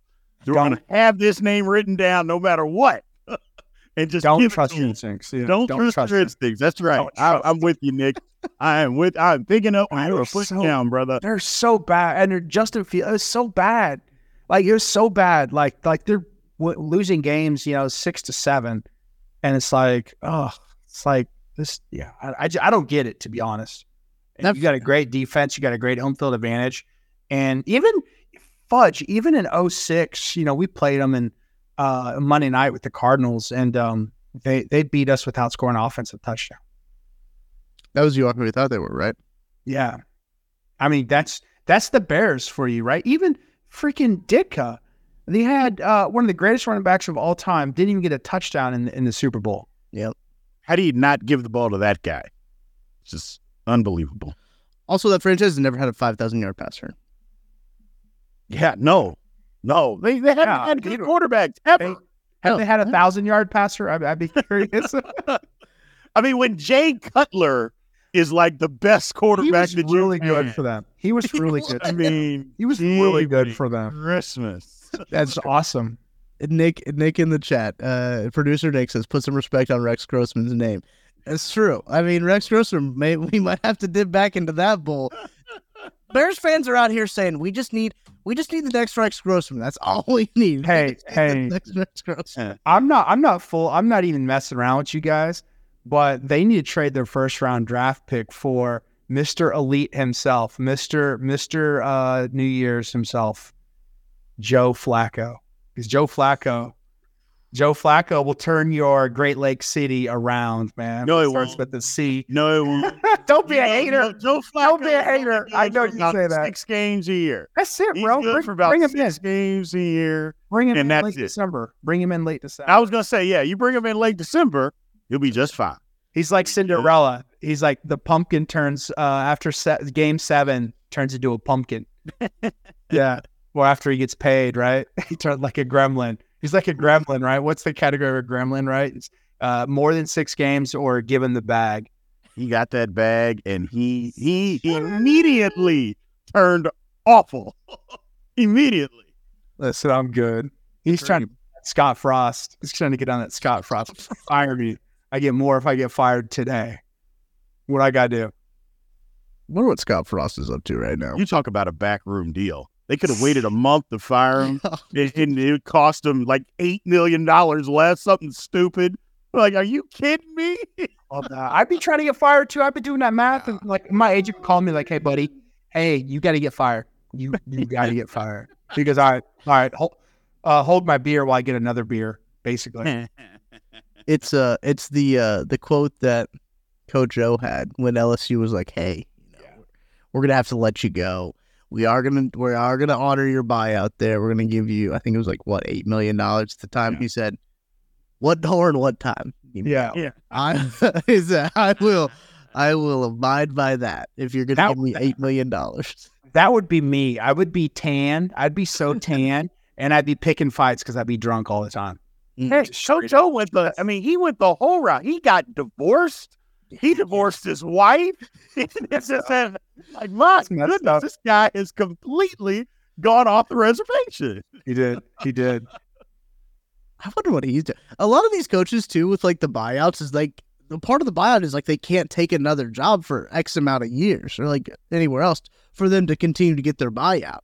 We're Don't- gonna have this name written down no matter what, and just Don't trust your instincts. Yeah, Don't, trust, your instincts. That's right. I, I'm with you, Nick. I am with. I'm picking up. I You're was putting so- down, brother. They're so bad, and they're Justin Fields is so bad. Like you're so bad. Like like they're w- losing games, you know, six to seven, and it's like, oh, it's like this. Yeah, I I, I don't get it to be honest. You got a great defense, you got a great home field advantage, and even fudge, even in 06, you know, we played them in uh, Monday night with the Cardinals, and um, they they beat us without scoring offensive touchdown. That was you. We thought they were right. Yeah. I mean, that's that's the Bears for you, right? Even freaking Ditka. They had uh, one of the greatest running backs of all time, didn't even get a touchdown in the, in the Super Bowl. Yeah. How do you not give the ball to that guy? It's just unbelievable. Also, that franchise has never had a five thousand yard passer. Yeah, no, no. They they haven't Yeah, had good you don't- quarterbacks ever. They- Have Oh, they had a thousand yard passer? I'd, I'd be curious. I mean, when Jay Cutler is like the best quarterback. he quarterback was that you really good had. for them. He was really good. I mean, He was really good for them. Christmas. That's awesome. Nick, Nick in the chat, uh, producer Nick says, "Put some respect on Rex Grossman's name." It's true. I mean, Rex Grossman, may we might have to dip back into that bowl. Bears fans are out here saying we just need we just need the next Rex Grossman. That's all we need. Hey, hey. next Rex Grossman. I'm not. I'm not full. I'm not even messing around with you guys. But they need to trade their first round draft pick for Mister Elite himself, Mister Mister uh, New Year's himself, Joe Flacco. Because Joe Flacco, Joe Flacco will turn your Great Lake City around, man. No, it starts won't. with the C. No, it won't. Don't be a hater. Joe Flacco. Don't be a hater. I know you say that. Six games a year. That's it, He's bro. good Bring, for about bring him in. six games a year. Bring him and in that's late it. December. Bring him in late December. I was gonna say, yeah, you bring him in late December, you'll be just fine. He's like Cinderella. He's like the pumpkin turns uh, after se- game seven turns into a pumpkin. yeah. Well, after he gets paid, right? He turned like a gremlin. He's like a gremlin, right? What's the category of a gremlin, right? It's, uh, more than six games or given the bag. He got that bag, and he he immediately turned awful. immediately. Listen, I'm good. He's trying to Scott Frost. He's trying to get on that Scott Frost. Fire me. I get more if I get fired today. What I gotta do? wonder what Scott Frost is up to right now. You talk about a backroom deal. They could have waited a month to fire him, and, and it cost them like eight million dollars less. Something stupid. Like, are you kidding me? I'd be trying to get fired too. I've been doing that math, and like my agent called me like, "Hey, buddy, hey, you got to get fired. You you got to get fired." Because I all right, hold, uh, hold my beer while I get another beer. Basically, It's uh it's the uh the quote that Coach O had when LSU was like, "Hey, you know, we're gonna have to let you go. We are gonna we are gonna honor your buyout there. We're gonna give you I think it was like what eight million dollars at the time." Yeah. He said, "What dollar and what time?" yeah. Yeah. I he said, "I will." I will abide by that if you're gonna That- give me eight million dollars. That would be me. I would be tan. I'd be so tan, and I'd be picking fights because I'd be drunk all the time. Mm. Hey, Coach O went the. I mean, he went the whole route. He got divorced. He divorced his wife. it's just that, like my That's goodness, up. this guy is completely gone off the reservation. He did. He did. I wonder what he's doing. A lot of these coaches too, with like the buyouts, is like the part of the buyout is like they can't take another job for X amount of years or like anywhere else for them to continue to get their buyout.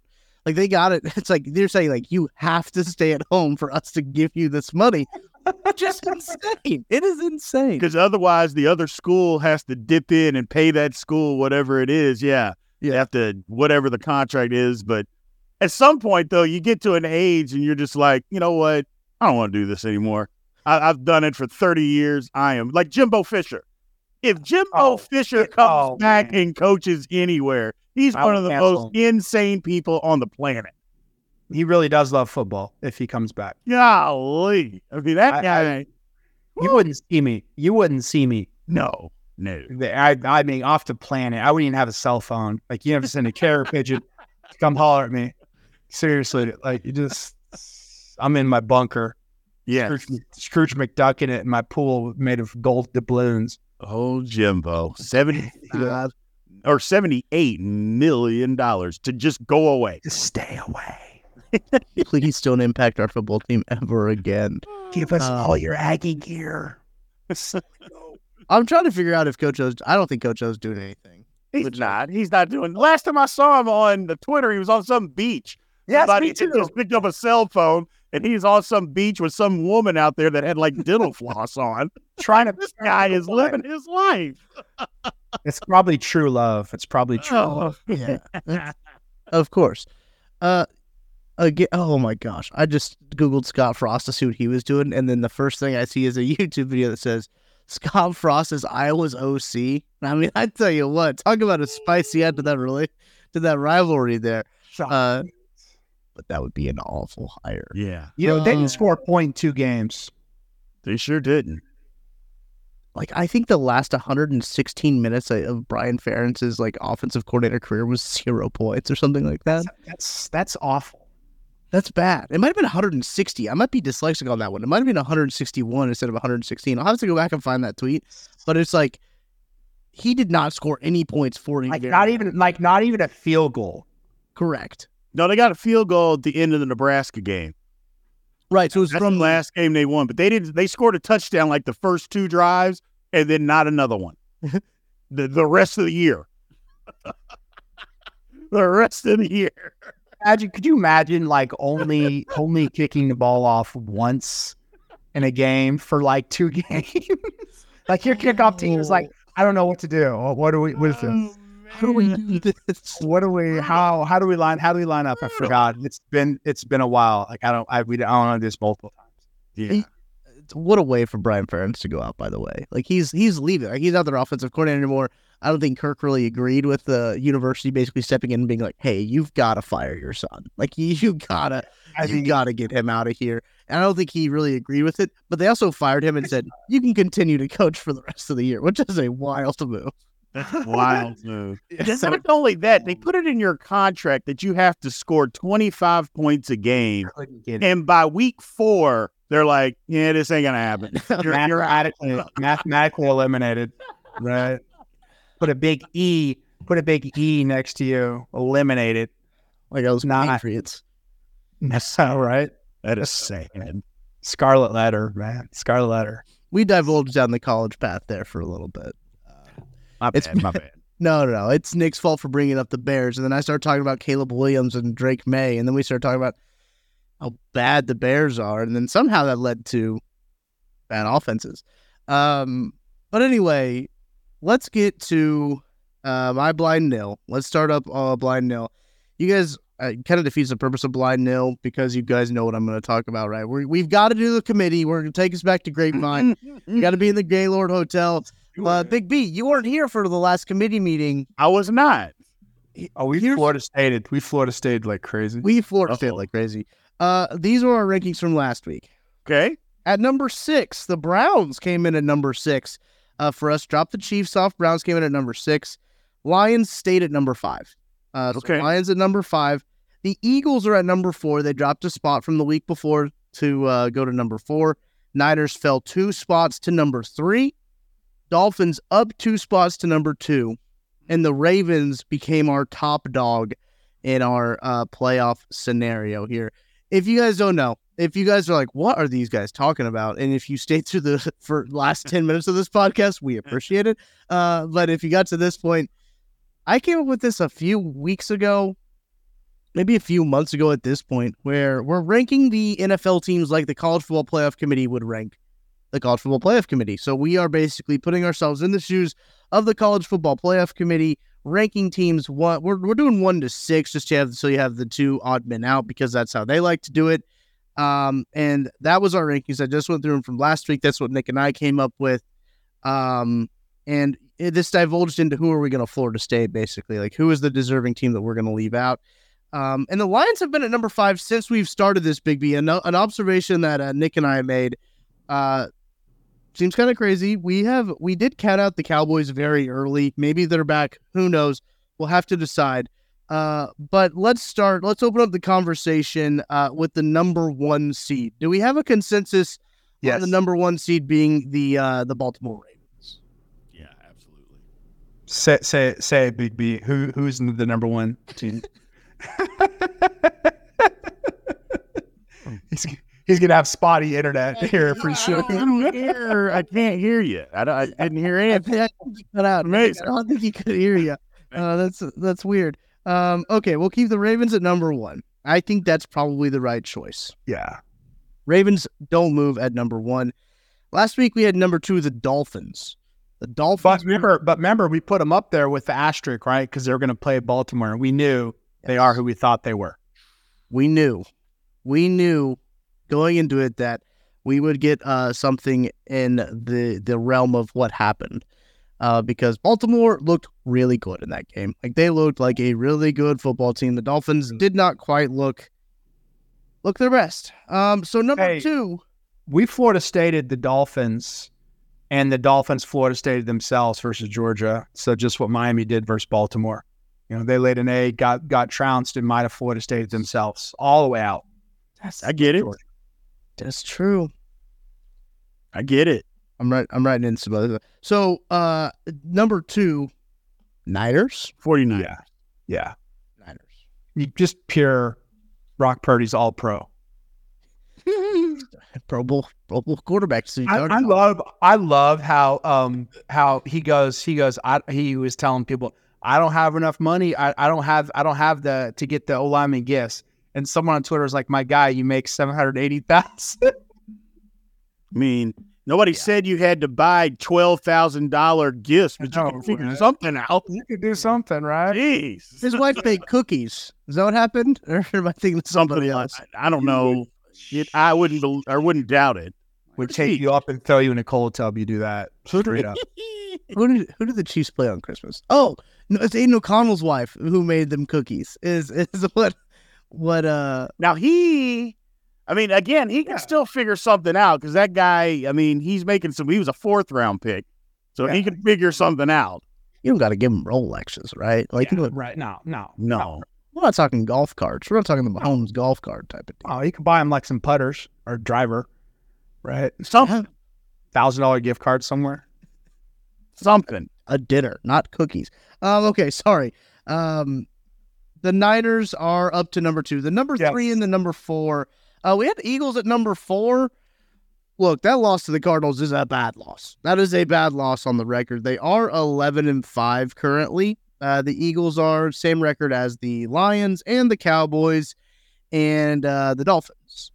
Like they got it. It's like they're saying like you have to stay at home for us to give you this money. Just insane. It is insane. Because otherwise, the other school has to dip in and pay that school whatever it is. Yeah, you have to whatever the contract is. But at some point, though, you get to an age and you're just like, you know what? I don't want to do this anymore. I, I've done it for 30 years. I am like Jimbo Fisher. If Jimbo Oh, Fisher comes oh, back man. and coaches anywhere, he's I one of the most insane people on the planet. He really does love football. If he comes back, Golly. I mean, that I- guy, you wouldn't see me. You wouldn't see me. no, no. I, I mean, off the planet. I wouldn't even have a cell phone. Like you have to send a carrier pigeon to come holler at me. Seriously, like you just, I'm in my bunker. Yeah. Scrooge, Scrooge McDuck in it, in my pool made of gold doubloons. Oh, Jimbo, 75 or 78 million dollars to just go away. Just stay away. Please don't impact our football team ever again. Give us Uh, all your Aggie gear. I'm trying to figure out if Coach O's. I don't think Coach O's doing anything. He's not. He's not doing. Last time I saw him on the Twitter, he was on some beach. Yes, Somebody me had too. just picked up a cell phone, and he's on some beach with some woman out there that had like dental floss on. Trying to. This guy is living his life. It's probably true love. It's probably true. Oh, Yeah, of course. Uh, again. Oh my gosh! I just googled Scott Frost to see what he was doing, and then the first thing I see is a YouTube video that says Scott Frost is Iowa's OC. I mean, I tell you what, talk about a spicy end to that really to that rivalry there. Uh, but that would be an awful hire. yeah, you know, they uh, didn't score a two games. they sure didn't. Like I think the last 116 minutes of Brian Ferentz's like offensive coordinator career was zero points or something like that. That's that's awful. That's bad. It might have been 160. I might be dyslexic on that one. It might have been 161 instead of 116. I'll have to go back and find that tweet. But it's like he did not score any points for Like not even like not even a field goal. correct. No, they got a field goal at the end of the Nebraska game. Right. So it was That's from the last game they won, but they didn't. They scored a touchdown like the first two drives, and then not another one. the the rest of the year. the rest of the year. Imagine, could you imagine like only only kicking the ball off once in a game for like two games? like your kickoff team is like, I don't know what to do. What do we? What is this? Oh, how do we do this? What do we? How how do we line? How do we line up? I forgot. It's been it's been a while. Like I don't I we I don't know this multiple times. Yeah. What a way for Brian Ferentz to go out, by the way. Like he's he's leaving. Like he's not their offensive coordinator anymore. I don't think Kirk really agreed with the university basically stepping in and being like, "Hey, you've got to fire your son. Like you, you gotta, I you think gotta get him out of here." And I don't think he really agreed with it. But they also fired him and said, "You can continue to coach for the rest of the year," which is a wild move. That's a wild move. Yeah, Not only that, they put it in your contract that you have to score 25 points a game. couldn't get it. And by week four, they're like, yeah, this ain't going to happen. You're, you're out. mathematically, mathematically eliminated. Right. Put a big E. Put a big E next to you. eliminate it. Like those Nah. Patriots. That's all right. That is sad. Scarlet letter, man. Scarlet letter. We divulged down the college path there for a little bit. My It's- My bad. No, no, no. It's Nick's fault for bringing up the Bears. And then I started talking about Caleb Williams and Drake Maye. And then we started talking about how bad the Bears are. And then somehow that led to bad offenses. Um, but anyway, let's get to uh, my blind nil. Let's start up uh, blind nil. You guys uh, kind of defeats the purpose of blind nil because you guys know what I'm going to talk about, right? We're, we've got to do the committee. We're going to take us back to Grapevine. you got to be in the Gaylord Hotel. Uh, Big B, you weren't here for the last committee meeting. I was not. Oh, we Here's- Florida Stated. We Florida Stated like crazy. We Florida Uh-oh. like crazy. Uh, these were our rankings from last week. Okay. At number six, the Browns came in at number six. Uh, for us, dropped the Chiefs off. Browns came in at number six. Lions stayed at number five. Uh, so Okay. Lions at number five. The Eagles are at number four. They dropped a spot from the week before to uh, go to number four. Niners fell two spots to number three. Dolphins up two spots to number two. And the Ravens became our top dog in our uh, playoff scenario here. If you guys don't know, if you guys are like, what are these guys talking about? And if you stayed through the for last 10 minutes of this podcast, we appreciate it. Uh, but if you got to this point, I came up with this a few weeks ago, maybe a few months ago at this point, where we're ranking the NFL teams like the College Football Playoff Committee would rank the College Football Playoff Committee. So we are basically putting ourselves in the shoes of the College Football Playoff Committee, ranking teams one. We're, we're doing one to six just to have so you have the two odd men out because that's how they like to do it. Um, and that was our rankings. I just went through them from last week. That's what Nick and I came up with. Um, and this divulged into who are we going to Florida State basically, like who is the deserving team that we're going to leave out. Um, and the Lions have been at number five since we've started this Big B. An, an observation that uh, Nick and I made. Uh, seems kind of crazy. We have we did count out the Cowboys very early. Maybe they're back. Who knows? We'll have to decide. Uh, but let's start. Let's open up the conversation uh, with the number one seed. Do we have a consensus Yes. on the number one seed being the uh, the Baltimore Ravens? Yeah, absolutely. Say say say Big B. Who who's the number one team? he's he's gonna have spotty internet here for sure. I don't hear. I can't hear you. I, don't, I didn't hear anything. I think cut out. Amazing. I don't think he could hear you. Uh, that's that's weird. Um, okay, we'll keep the Ravens at number one. I think that's probably the right choice. Yeah. Ravens don't move at number one. Last week we had number two, the Dolphins. The Dolphins. But remember, but remember, we put them up there with the asterisk, right? Because they're going to play Baltimore. And we knew they are who we thought they were. we knew, we knew going into it that we would get uh, something in the the realm of what happened. Uh, because Baltimore looked really good in that game. Like they looked like a really good football team. The Dolphins did not quite look look their best. Um, so number Hey. two, We Florida stated the Dolphins, and the Dolphins Florida stated themselves versus Georgia. So just what Miami did versus Baltimore. You know, they laid an egg, got got trounced, and might have Florida stated themselves all the way out. I get it. That's true. I get it. I'm right. I'm writing in some other. So uh, number two, Niners. 49. Yeah. Yeah. Niners. You just pure Brock Purdy's all pro. Pro Bowl, Pro Bowl quarterback. So you I, I love I love how um how he goes he goes I, he was telling people I don't have enough money. I, I don't have I don't have the to get the O lineman gifts. And someone on Twitter was like, "My guy, you make seven hundred eighty thousand. I mean, nobody said you had to buy twelve thousand dollar gifts, but you know, can figure right? something out. you could do something, right? Jeez, His wife baked cookies. Is that what happened? Or am I thinking somebody something else? I, I don't know. It, I wouldn't. bel I wouldn't doubt it. Would take you up and throw you in a cold tub. You do that straight up. Who did who did the Chiefs play on Christmas? Oh, no, it's Aidan O'Connell's wife who made them cookies. Is is what what uh Now he, I mean, again, he can still figure something out because that guy. I mean, he's making some. He was a fourth round pick, so he can figure something out. you don't got to give him Rolexes, right? Like you know, right? No, no, No, we're not talking golf carts. We're not talking the Mahomes golf cart type of deal. Oh, you can buy him like some putters or driver, right? something, Thousand dollar gift card somewhere. something. a dinner, not cookies. Um, okay, sorry. Um, the Niners are up to number two. The number three and the number four. Uh, we had the Eagles at number four. Look, that loss to the Cardinals is a bad loss. That is a bad loss on the record. They are eleven and five currently. Uh, the Eagles are same record as the Lions and the Cowboys and uh, the Dolphins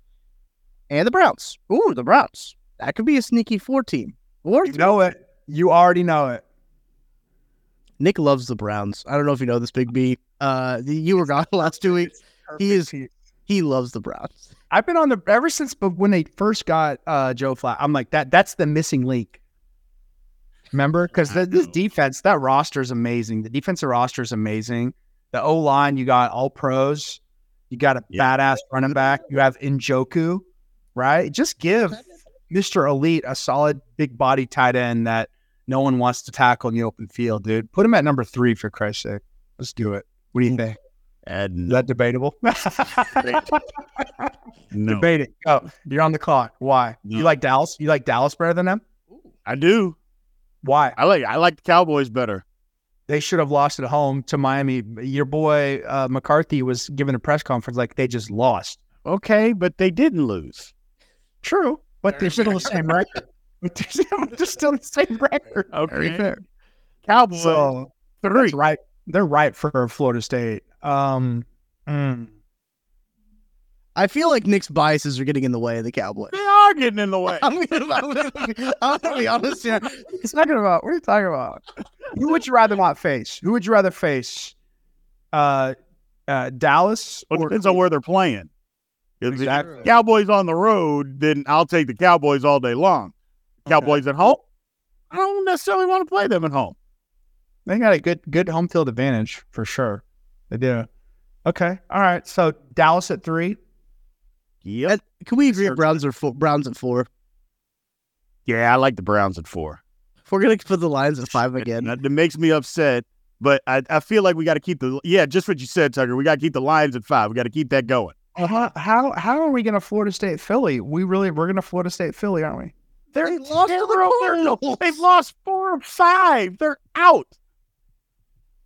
and the Browns. Ooh, the Browns. That could be a sneaky four team. Or You know it. You already know it. Nick loves the Browns. I don't know if you know this, Big B. Uh, you were gone last two weeks. He is he loves the Browns. I've been on the ever since, but when they first got uh, Joe Flat, I'm like that. That's the missing link. Remember, because this defense, that roster is amazing. The defensive roster is amazing. The O line, you got all pros. You got a badass running back. You have Njoku, right? Just give Mister Elite a solid big body tight end that no one wants to tackle in the open field, dude. Put him at number three for Christ's sake. Let's do it. What do you think? And Is that debatable? no, Debate it. Go. You're on the clock. Why? No. You like Dallas? You like Dallas better than them? I do. Why? I like. I like the Cowboys better. They should have lost at home to Miami. Your boy uh, McCarthy was giving a press conference like they just lost. Okay, but they didn't lose. True, but they're still the same record. But they're still, the same record. Okay, fair. Cowboys So three. that's right. They're right for Florida State. Um, mm. I feel like Nick's biases are getting in the way of the Cowboys. They are getting in the way. I'm gonna, I'm gonna, I'm gonna be honest here. He's talking about. What are you talking about? Who would you rather not face? Who would you rather face? Uh, uh, Dallas Well, or depends on where they're playing. If the Exactly. Cowboys on the road, then I'll take the Cowboys all day long. Cowboys at home, I don't necessarily want to play them at home. They got a good good home field advantage for sure. They do. Okay. All right. So Dallas at three. Yep. And Can we agree? Browns are four, Browns at four. Yeah, I like the Browns at four. If we're gonna put the Lions at five again, That, that makes me upset, but I, I feel like we got to keep the yeah, just what you said, Tucker. We got to keep the Lions at five. We got to keep that going. Uh, how how are we going to Florida State Philly? We really we're going to Florida State Philly, aren't we? They're They lost to the. Cardinals. They've lost four or five. They're out.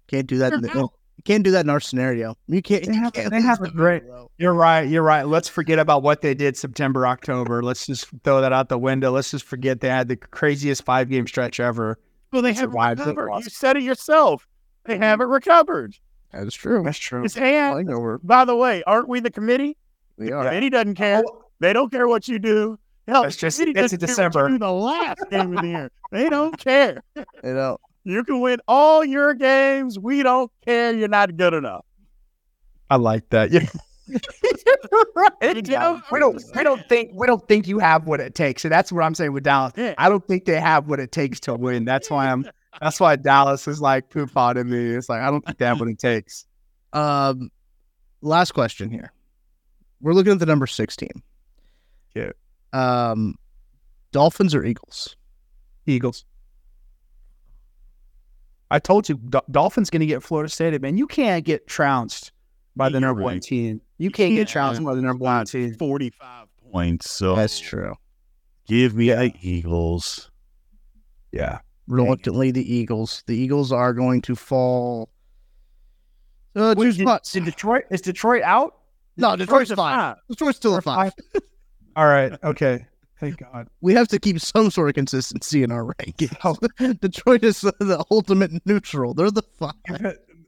can't do that. In the, you can't do that in our scenario. You can't. They have, can't they have a great. You're right. You're right. Let's forget about what they did September October. Let's just throw that out the window. Let's just forget they had the craziest five game stretch ever. Well, they haven't Survived recovered. You said it yourself. They mm-hmm. haven't recovered. That is true. That's true. It's and I by the way, aren't we the committee? we The are. committee doesn't oh, care. They don't care what you do. Hell, It's just- it's in doesn't care what December. The last game of the year, they don't care. You know. You can win all your games. We don't care. You're not good enough. I like that. Yeah. You know? we don't we don't think we don't think you have what it takes. And that's what I'm saying with Dallas. Yeah. I don't think they have what it takes to win. That's why I'm that's why Dallas is like poop out in me. It's like I don't think they have what it takes. Um, last question here. We're looking at the number six team. Yeah. Um, Dolphins or Eagles? Eagles. I told you, Do- Dolphins going to get Florida State. Man, you can't get trounced by the You're number one team. You can't get trounced by the number one team. Forty-five points. So That's true. Give me the Eagles. Yeah. Reluctantly, the Eagles. The Eagles are going to fall. Uh, two Wait, did- Did Detroit is Detroit out? no, Detroit's a five. five. Detroit's still a five. All right. Okay. Thank God. we have to keep some sort of consistency in our rankings. Oh. Detroit is uh, the ultimate neutral. They're the five.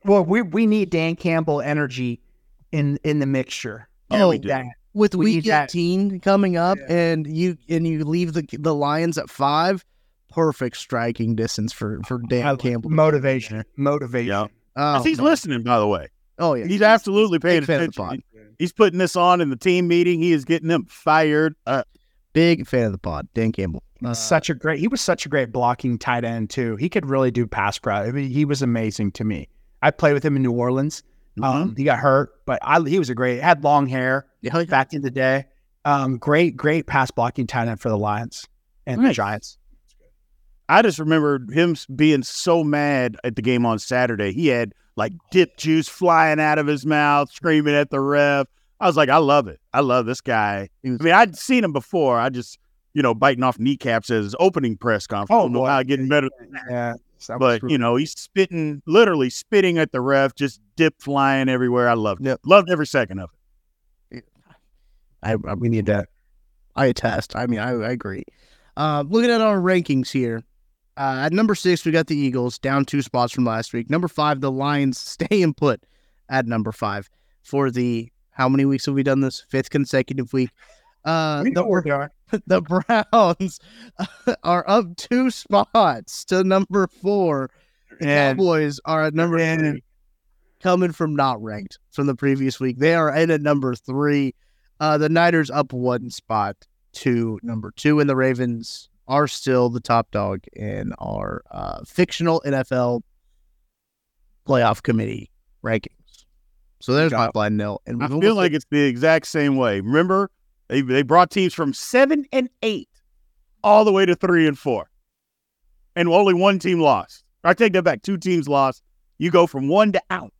Well, we we need Dan Campbell energy in in the mixture. Yeah, we Oh, do. that- with We week need that. 18 coming up and you and you leave the the Lions at 5 perfect striking distance for for Dan I- Campbell motivation, motivation. Yeah. oh, 'Cause he's man. listening, by the way. Oh yeah He's absolutely paying big fan of the attention. pod. He's putting this on in the team meeting. He is getting them fired. Uh, big fan of the pod Dan Campbell Uh, such a great. He was such a great blocking tight end too. He could really do pass pro. I mean, he was amazing to me. I played with him in New Orleans. Um, he got hurt, but I, he was a great. Had long hair yeah, yeah. back in the day. Um, great, great pass blocking tight end for the Lions and the Giants. I just remember him being so mad at the game on Saturday. He had like dip juice flying out of his mouth, screaming at the ref. I was like, I love it. I love this guy. Was- I mean, I'd seen him before. I just, you know, biting off kneecaps at his opening press conference. Oh, no, boy. how getting better. Yeah, that But really- you know, he's spitting, literally spitting at the ref, just dip flying everywhere. I loved it. Yep. Loved every second of it. I, I we need that I attest I mean I, I agree uh looking at our rankings here uh, at number 6 we got the Eagles down two spots from last week number 5 the Lions staying put at number 5 for the how many weeks have we done this fifth consecutive week uh We know the, where they are. the Browns are up two spots to number four. The Cowboys are at number and- three, coming from not ranked from the previous week. They are in at number three. Uh, the Niners up one spot to number two, and the Ravens are still the top dog in our uh, fictional NFL playoff committee rankings. So there's my blind nil. And I feel like it's the exact same way. Remember, they they brought teams from seven and eight all the way to three and four, and only one team lost. I take that back. Two teams lost. You go from one to out.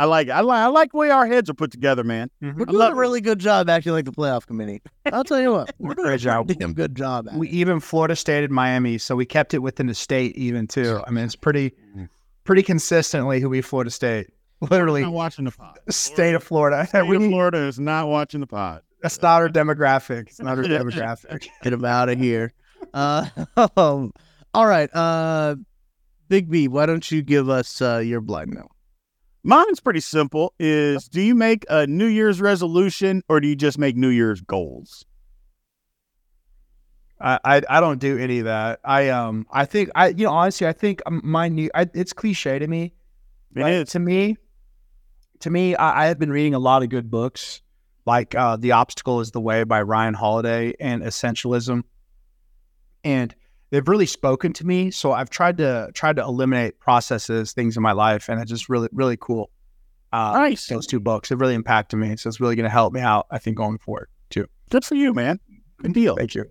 I like I like I like the way our heads are put together, man. We're doing love a really good job acting like the playoff committee. I'll tell you what, we're doing a job. damn good job. At we it. even Florida State and Miami, so we kept it within the state even too. I mean, it's pretty, pretty consistently who we Florida State. Literally, Not watching the pod. state of Florida. State we of Florida is not watching the pod. that's not our demographic. It's not our demographic. Get them out of here. Uh, um, all right. Uh, Big B, why don't you give us uh, your blind nil? Mine's pretty simple. Is do you make a New Year's resolution or do you just make New Year's goals? I, I I don't do any of that. I um I think I you know honestly I think um, my new I, it's cliche to me. It is. to me. To me, I, I have been reading a lot of good books, like uh, "The Obstacle Is the Way" by Ryan Holiday and Essentialism, and they've really spoken to me. So I've tried to tried to eliminate processes, things in my life, and it's just really really cool. Uh, Nice. Those two books have really impacted me, so it's really going to help me out. I think going forward too. Good for you, man. Good deal. Thank you.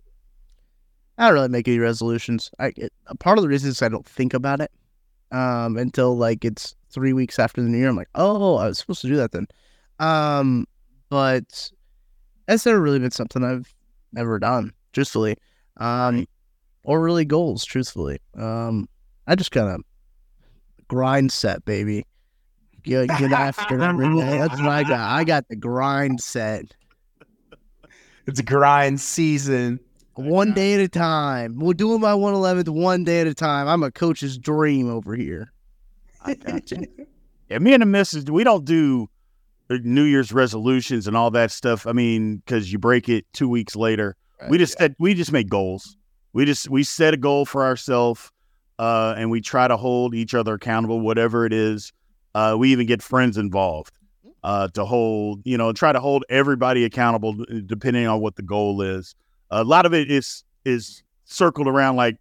I don't really make any resolutions. I it, a part of the reason is I don't think about it um, until like it's three weeks after the new year. I'm like, oh, I was supposed to do that then. Um, but that's never really been something I've ever done, truthfully. Um, or really goals, truthfully. Um, I just kind of grind set, baby. Get, get after it. That's what I got. I got the grind set. It's grind season. One day at a time. We're doing my 111th one day at a time. I'm a coach's dream over here. I got you. Yeah, me and the missus, we don't do uh, New Year's resolutions and all that stuff. I mean, because you break it two weeks later. we just set, we just make goals. We just we set a goal for ourselves, uh, and we try to hold each other accountable, whatever it is. Uh, we even get friends involved uh, to hold, you know, try to hold everybody accountable depending on what the goal is. A lot of it is is circled around like,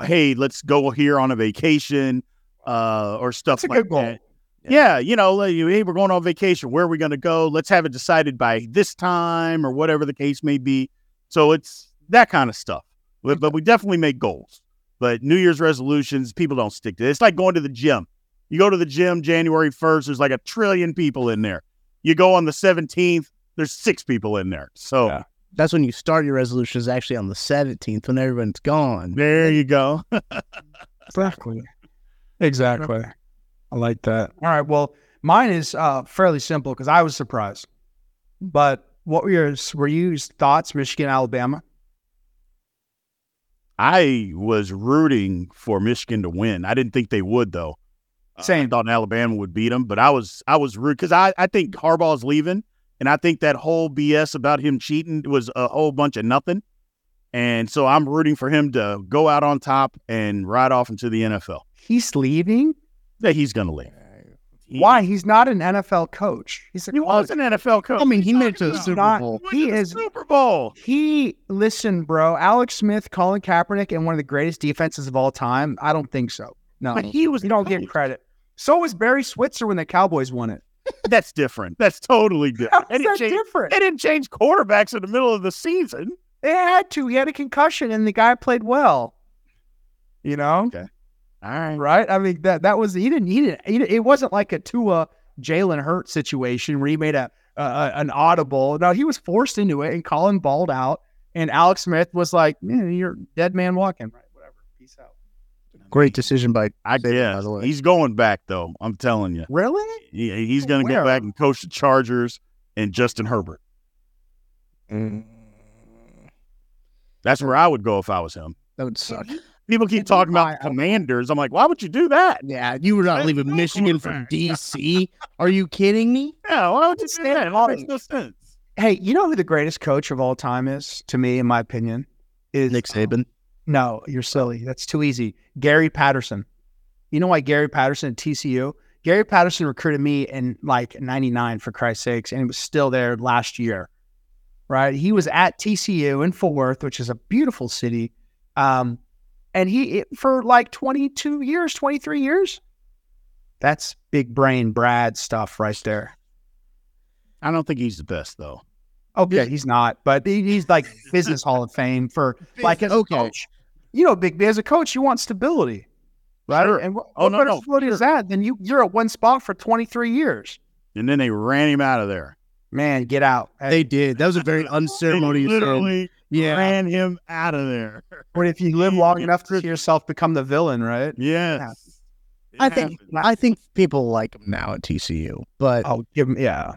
hey, let's go here on a vacation uh, or stuff That's a like good goal. that. Yeah, you know, like, hey, we're going on vacation. Where are we going to go? Let's have it decided by this time or whatever the case may be. So it's that kind of stuff. But, but we definitely make goals. But New Year's resolutions, people don't stick to it. It's like going to the gym. You go to the gym January 1st, there's like a trillion people in there. You go on the 17th, there's six people in there. So Yeah. That's when you start your resolutions actually on the 17th when everyone's gone. there you go. Exactly. Exactly. I like that. All right. Well, mine is uh, fairly simple because I was surprised. But what were your were you thoughts, Michigan, Alabama? I was rooting for Michigan to win. I didn't think they would though. Uh, Same. I thought Alabama would beat them, but I was I was rude because I I think Harbaugh's leaving, and I think that whole BS about him cheating was a whole bunch of nothing. And so I'm rooting for him to go out on top and ride off into the NFL. He's leaving. Yeah, he's gonna leave. He- Why? He's not an NFL coach. He's a He was an NFL coach. I mean, he made it to the Super not- Bowl. He the is Super Bowl. He listen, bro. Alex Smith, Colin Kaepernick, and one of the greatest defenses of all time. I don't think so. No, But he was You don't the get credit. So was Barry Switzer when the Cowboys won it. That's different. That's totally different. Didn't that change- different? They didn't change quarterbacks in the middle of the season. They had to. He had a concussion, and the guy played well. You know, Okay. All right. right? I mean that that was he didn't he didn't, he didn't it wasn't like a Tua Jalen Hurts situation where he made a, a an audible. No, he was forced into it, and Colin balled out, and Alex Smith was like, "Man, you're dead man walking." Right, whatever. Peace out. Great decision by I Saban, by guess the way. he's going back though. I'm telling you, Really? he, he's going to Where? go back and coach the Chargers and Justin Herbert. Mm, That's where I would go if I was him. that would suck. People keep talking about the Commanders. I'm like, why would you do that? Yeah, you were not That's leaving no Michigan for. DC. Are you kidding me? Yeah, why would you do that? It makes no sense. Hey, you know who the greatest coach of all time is, to me, in my opinion? Is Nick Saban. No, you're silly. That's too easy. Gary Patterson. You know why Gary Patterson at TCU? Gary Patterson recruited me in like 99 for Christ's sakes, and he was still there last year. Right? He was at TCU in Fort Worth, which is a beautiful city. Um, and he for like 22 years, 23 years. That's big brain Brad stuff right there. I don't think he's the best though. Okay, he's not, but he's like business hall of fame for like as Okay. a coach. You know, big B as a coach, you want stability, right? Sure. And what, Oh, what no, better no, stability is that? Then you you're at one spot for 23 years. And then they ran him out of there. Man, get out. They did. That was a very unceremonious. end. literally Yeah. ran him out of there. But if you live long enough to see yourself become the villain, right? Yes. It I think happened. I think people like him now at TCU, but I'll give him, yeah.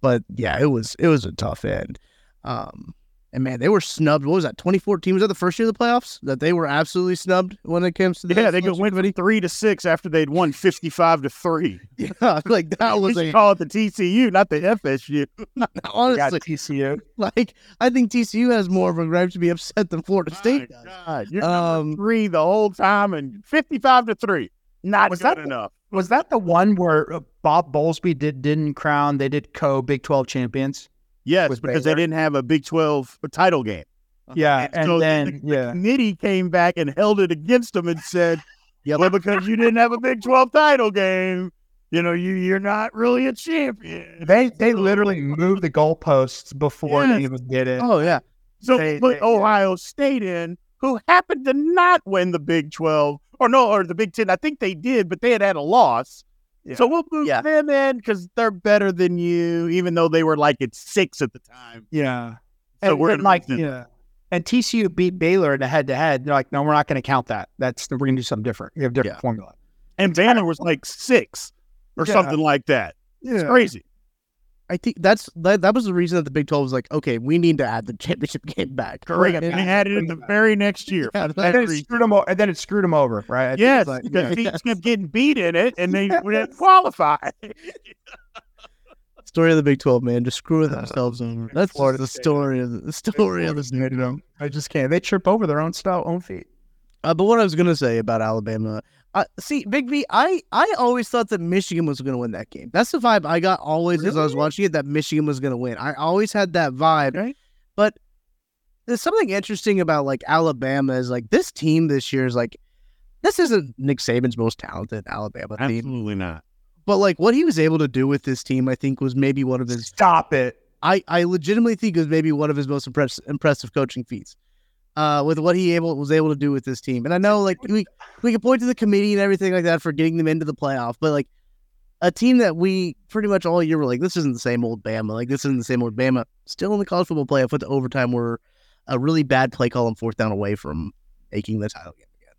but yeah, it was it was a tough end. Um, and man, they were snubbed. What was that? 2014 was that the first year of the playoffs that they were absolutely snubbed when it comes to the Yeah, they could selection went from committee? three to six after they'd won fifty-five to three. Yeah, like that was We should a call it the TCU, not the FSU. You got honestly TCU. like I think TCU has more of a right to be upset than Florida State does. God, you're Um, number three the whole time and fifty-five to three. Not Was good that- enough. Was that the one where uh, Bob Bowlesby did didn't crown? They did co Big 12 champions. Yes, because Baylor? they didn't have a Big Twelve title game. Uh-huh. Yeah, and so then the, the yeah, committee came back and held it against them and said, "Yeah, well, because you didn't have a Big Twelve title game, you know, you you're not really a champion." they they literally moved the goalposts before they even did it. Oh yeah, So They- put they- Ohio State in, who happened to not win the Big 12, or no, or the Big 10. I think they did, but they had had a loss. Yeah. So we'll move Yeah. them in because they're better than you, even though they were like at six at the time. Yeah. So and, we're and like yeah. And TCU beat Baylor in a head to head. They're like, no, we're not going to count that. That's we're going to do something different. We have a different Yeah. formula. And Banner was like six or something like that. It's crazy. I think that's that, that was the reason that the Big 12 was like, okay, we need to add the championship game back. Correct. And- they had it in the very next year. Yeah, for that that And then, it reason. screwed them o- and then it screwed them over, right? I Yes, like- because yeah. teams kept getting beat in it, and they didn't qualify. story of the Big 12, man, just screwing themselves over. That's Florida the State. story of the, the story of this. Hated them. I just can't. They trip over their own style, own feet. Uh, but what I was gonna say about Alabama, uh, see, Big V, I I always thought that Michigan was gonna win that game. That's the vibe I got always as I was watching it. That Michigan was gonna win. I always had that vibe. Right. But there's something interesting about like Alabama is like this team this year is like this isn't Nick Saban's most talented Alabama team, Absolutely not. but like what he was able to do with this team, I think was maybe one of his Stop it. I, I legitimately think it was maybe one of his most impress- impressive coaching feats. Uh, with what he able was able to do with this team, and I know like we we can point to the committee and everything like that for getting them into the playoff, but like a team that we pretty much all year were like, this isn't the same old Bama, like this isn't the same old Bama. Still in the college football playoff with the overtime, we're a really bad play call and fourth down away from making the title game again.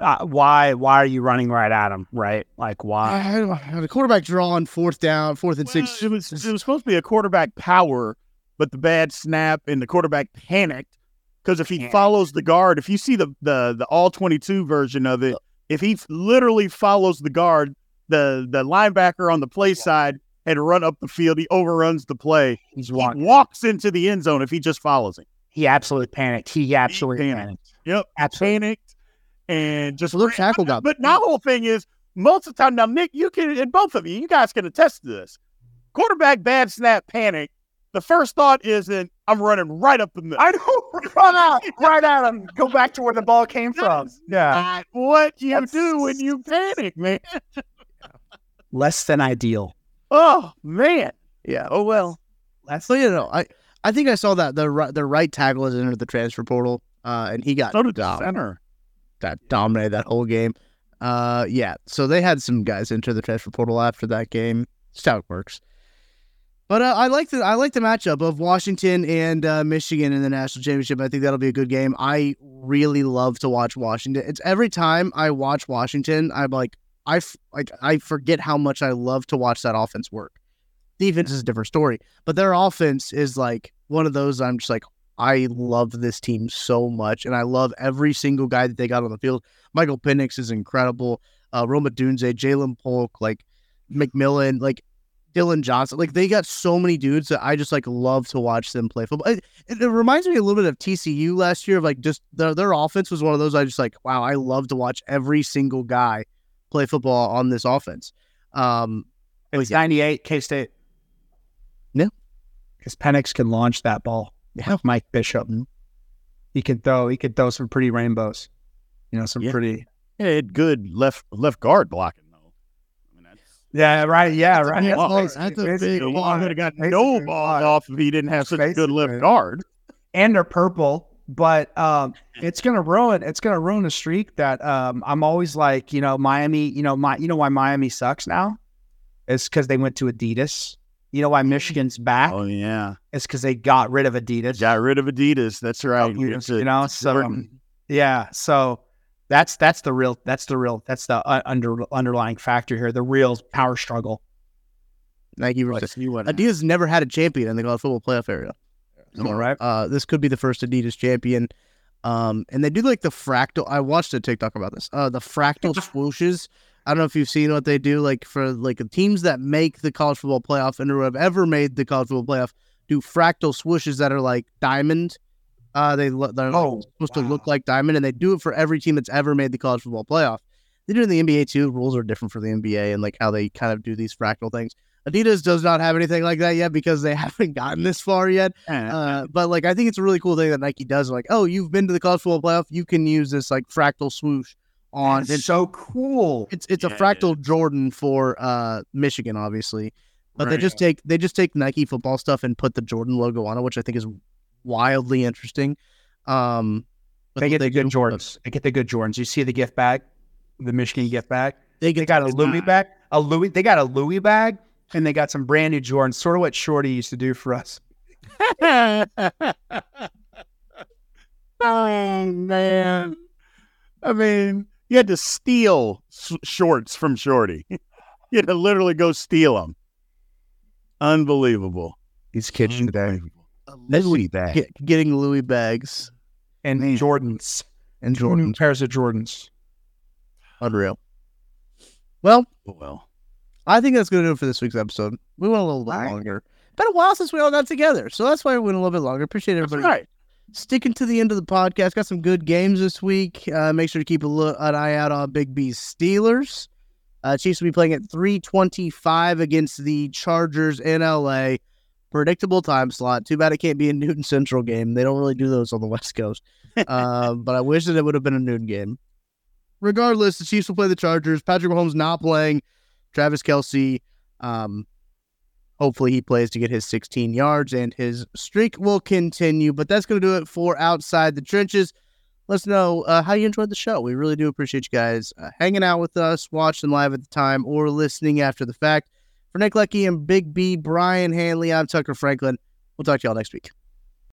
Uh, why? Why are you running right at him? Right? Like why? I don't know, the quarterback draw on fourth down, fourth and Well, six. It was, it was supposed to be a quarterback power, but the bad snap and the quarterback panicked because if he follows the guard, if you see the the the all twenty two version of it, if he f- literally follows the guard, the the linebacker on the play side had run up the field, he overruns the play. He's He walks into the end zone if he just follows him. He absolutely panicked. He absolutely panicked. panicked. Yep, Absolutely. panicked and just their tackle got. But my whole thing is most of the time now, Nick, you can and both of you, you guys can attest to this. Quarterback bad snap panic. The first thought isn't I'm running right up the middle. I don't Run out, right at him. Go back to where the ball came from. Yeah. not what you That's- do when you panic, man. Less than ideal. Oh man. Yeah. Oh well. Less. So you know, I I think I saw that the ri- the right tackle has entered the transfer portal, uh, and he got So did dom- center. that dominated that whole game. Uh, yeah. So they had some guys enter the transfer portal after that game. That's how it works. But uh, I like the I like the matchup of Washington and uh, Michigan in the national championship. I think that'll be a good game. I really love to watch Washington. It's every time I watch Washington, I'm like I f- like I forget how much I love to watch that offense work. Defense is a different story, but their offense is like one of those. I'm just like I love this team so much, and I love every single guy that they got on the field. Michael Penix is incredible. Uh, Rome Odunze, Ja'Lynn Polk, like McMillan, like Dillon Johnson, like they got so many dudes that I just like love to watch them play football. It, it, reminds me a little bit of TCU last year. Of like just their their offense was one of those I just like wow I love to watch every single guy play football on this offense. Um, It's 98 K State. Yeah. Because Penix can launch that ball. Yeah. Mike Bishop. He could throw. He could throw some pretty rainbows. You know, some Yeah. pretty. Yeah, good left left guard blocking though. I mean, that's, Yeah. Right. Yeah. Right. That's ball. a- that's a big the ball. one would have got Basically no a balls lot. off if he didn't have such a good left Basically. guard. and they're purple. But um, it's gonna ruin. It's gonna ruin a streak that um, I'm always like, you know, Miami. You know, my, you know why Miami sucks now? It's because they went to Adidas. You know why Michigan's back? Oh yeah, It's because they got rid of Adidas. got rid of Adidas. That's right. You, you know, so Jordan. yeah, so that's that's the real that's the real that's the uh, under underlying factor here. The real power struggle. Nike Let's versus see Adidas never had a champion in the college football playoff area. All right. Uh, this could be the first Adidas champion. Um, and they do like the fractal. I watched a TikTok about this. Uh, the fractal swooshes. I don't know if you've seen what they do. Like for like the teams that make the college football playoff and who have ever made the college football playoff do fractal swooshes that are like diamond. Uh, they lo- they're like, Oh, supposed to look like diamond, and they do it for every team that's ever made the college football playoff. They do it in the NBA too. Rules are different for the NBA and like how they kind of do these fractal things. Adidas does not have anything like that yet because they haven't gotten this far yet. Uh, but like I think it's a really cool thing that Nike does. Like, oh, you've been to the college football playoff, you can use this like fractal swoosh on. It's It's so cool. it's, it's a Yeah, it fractal Jordan for uh Michigan, obviously. But they just take they just take Nike football stuff and put the Jordan logo on it, which I think is wildly interesting. Um, They get the good do- Jordans. They get the good Jordans. You see the gift bag, the Michigan gift bag. They They got a Louis bag, a Louis. They got a Louis bag, and they got some brand new Jordans. Sort of what Shorty used to do for us. oh man, I mean, you had to steal s- shorts from Shorty. you had to literally go steal them. Unbelievable. These kids today Louis bag. get, getting Louis bags and Jordans and Two new Jordans. pairs of Jordans. Unreal. Well, Well, I think that's going to do it for this week's episode. We went a little bit All right. longer. Been a while since we all got together, so that's why we went a little bit longer. Appreciate that's everybody right. sticking to the end of the podcast. Got some good games this week. Uh, make sure to keep a look, an eye out on Big B's Steelers. Uh, Chiefs will be playing at 325 against the Chargers in LA. Predictable time slot. Too bad it can't be a Newton Central game. They don't really do those on the West Coast. uh, but I wish that it would have been a noon game. Regardless, the Chiefs will play the Chargers. Patrick Mahomes not playing. Travis Kelce, um, hopefully he plays to get his 16 yards and his streak will continue. But that's going to do it for Outside the Trenches. Let us know uh, how you enjoyed the show. We really do appreciate you guys uh, hanging out with us, watching live at the time, or listening after the fact. For Nick Leckey and Big B, Brien Hanley, I'm Tucker Franklin. We'll talk to y'all next week.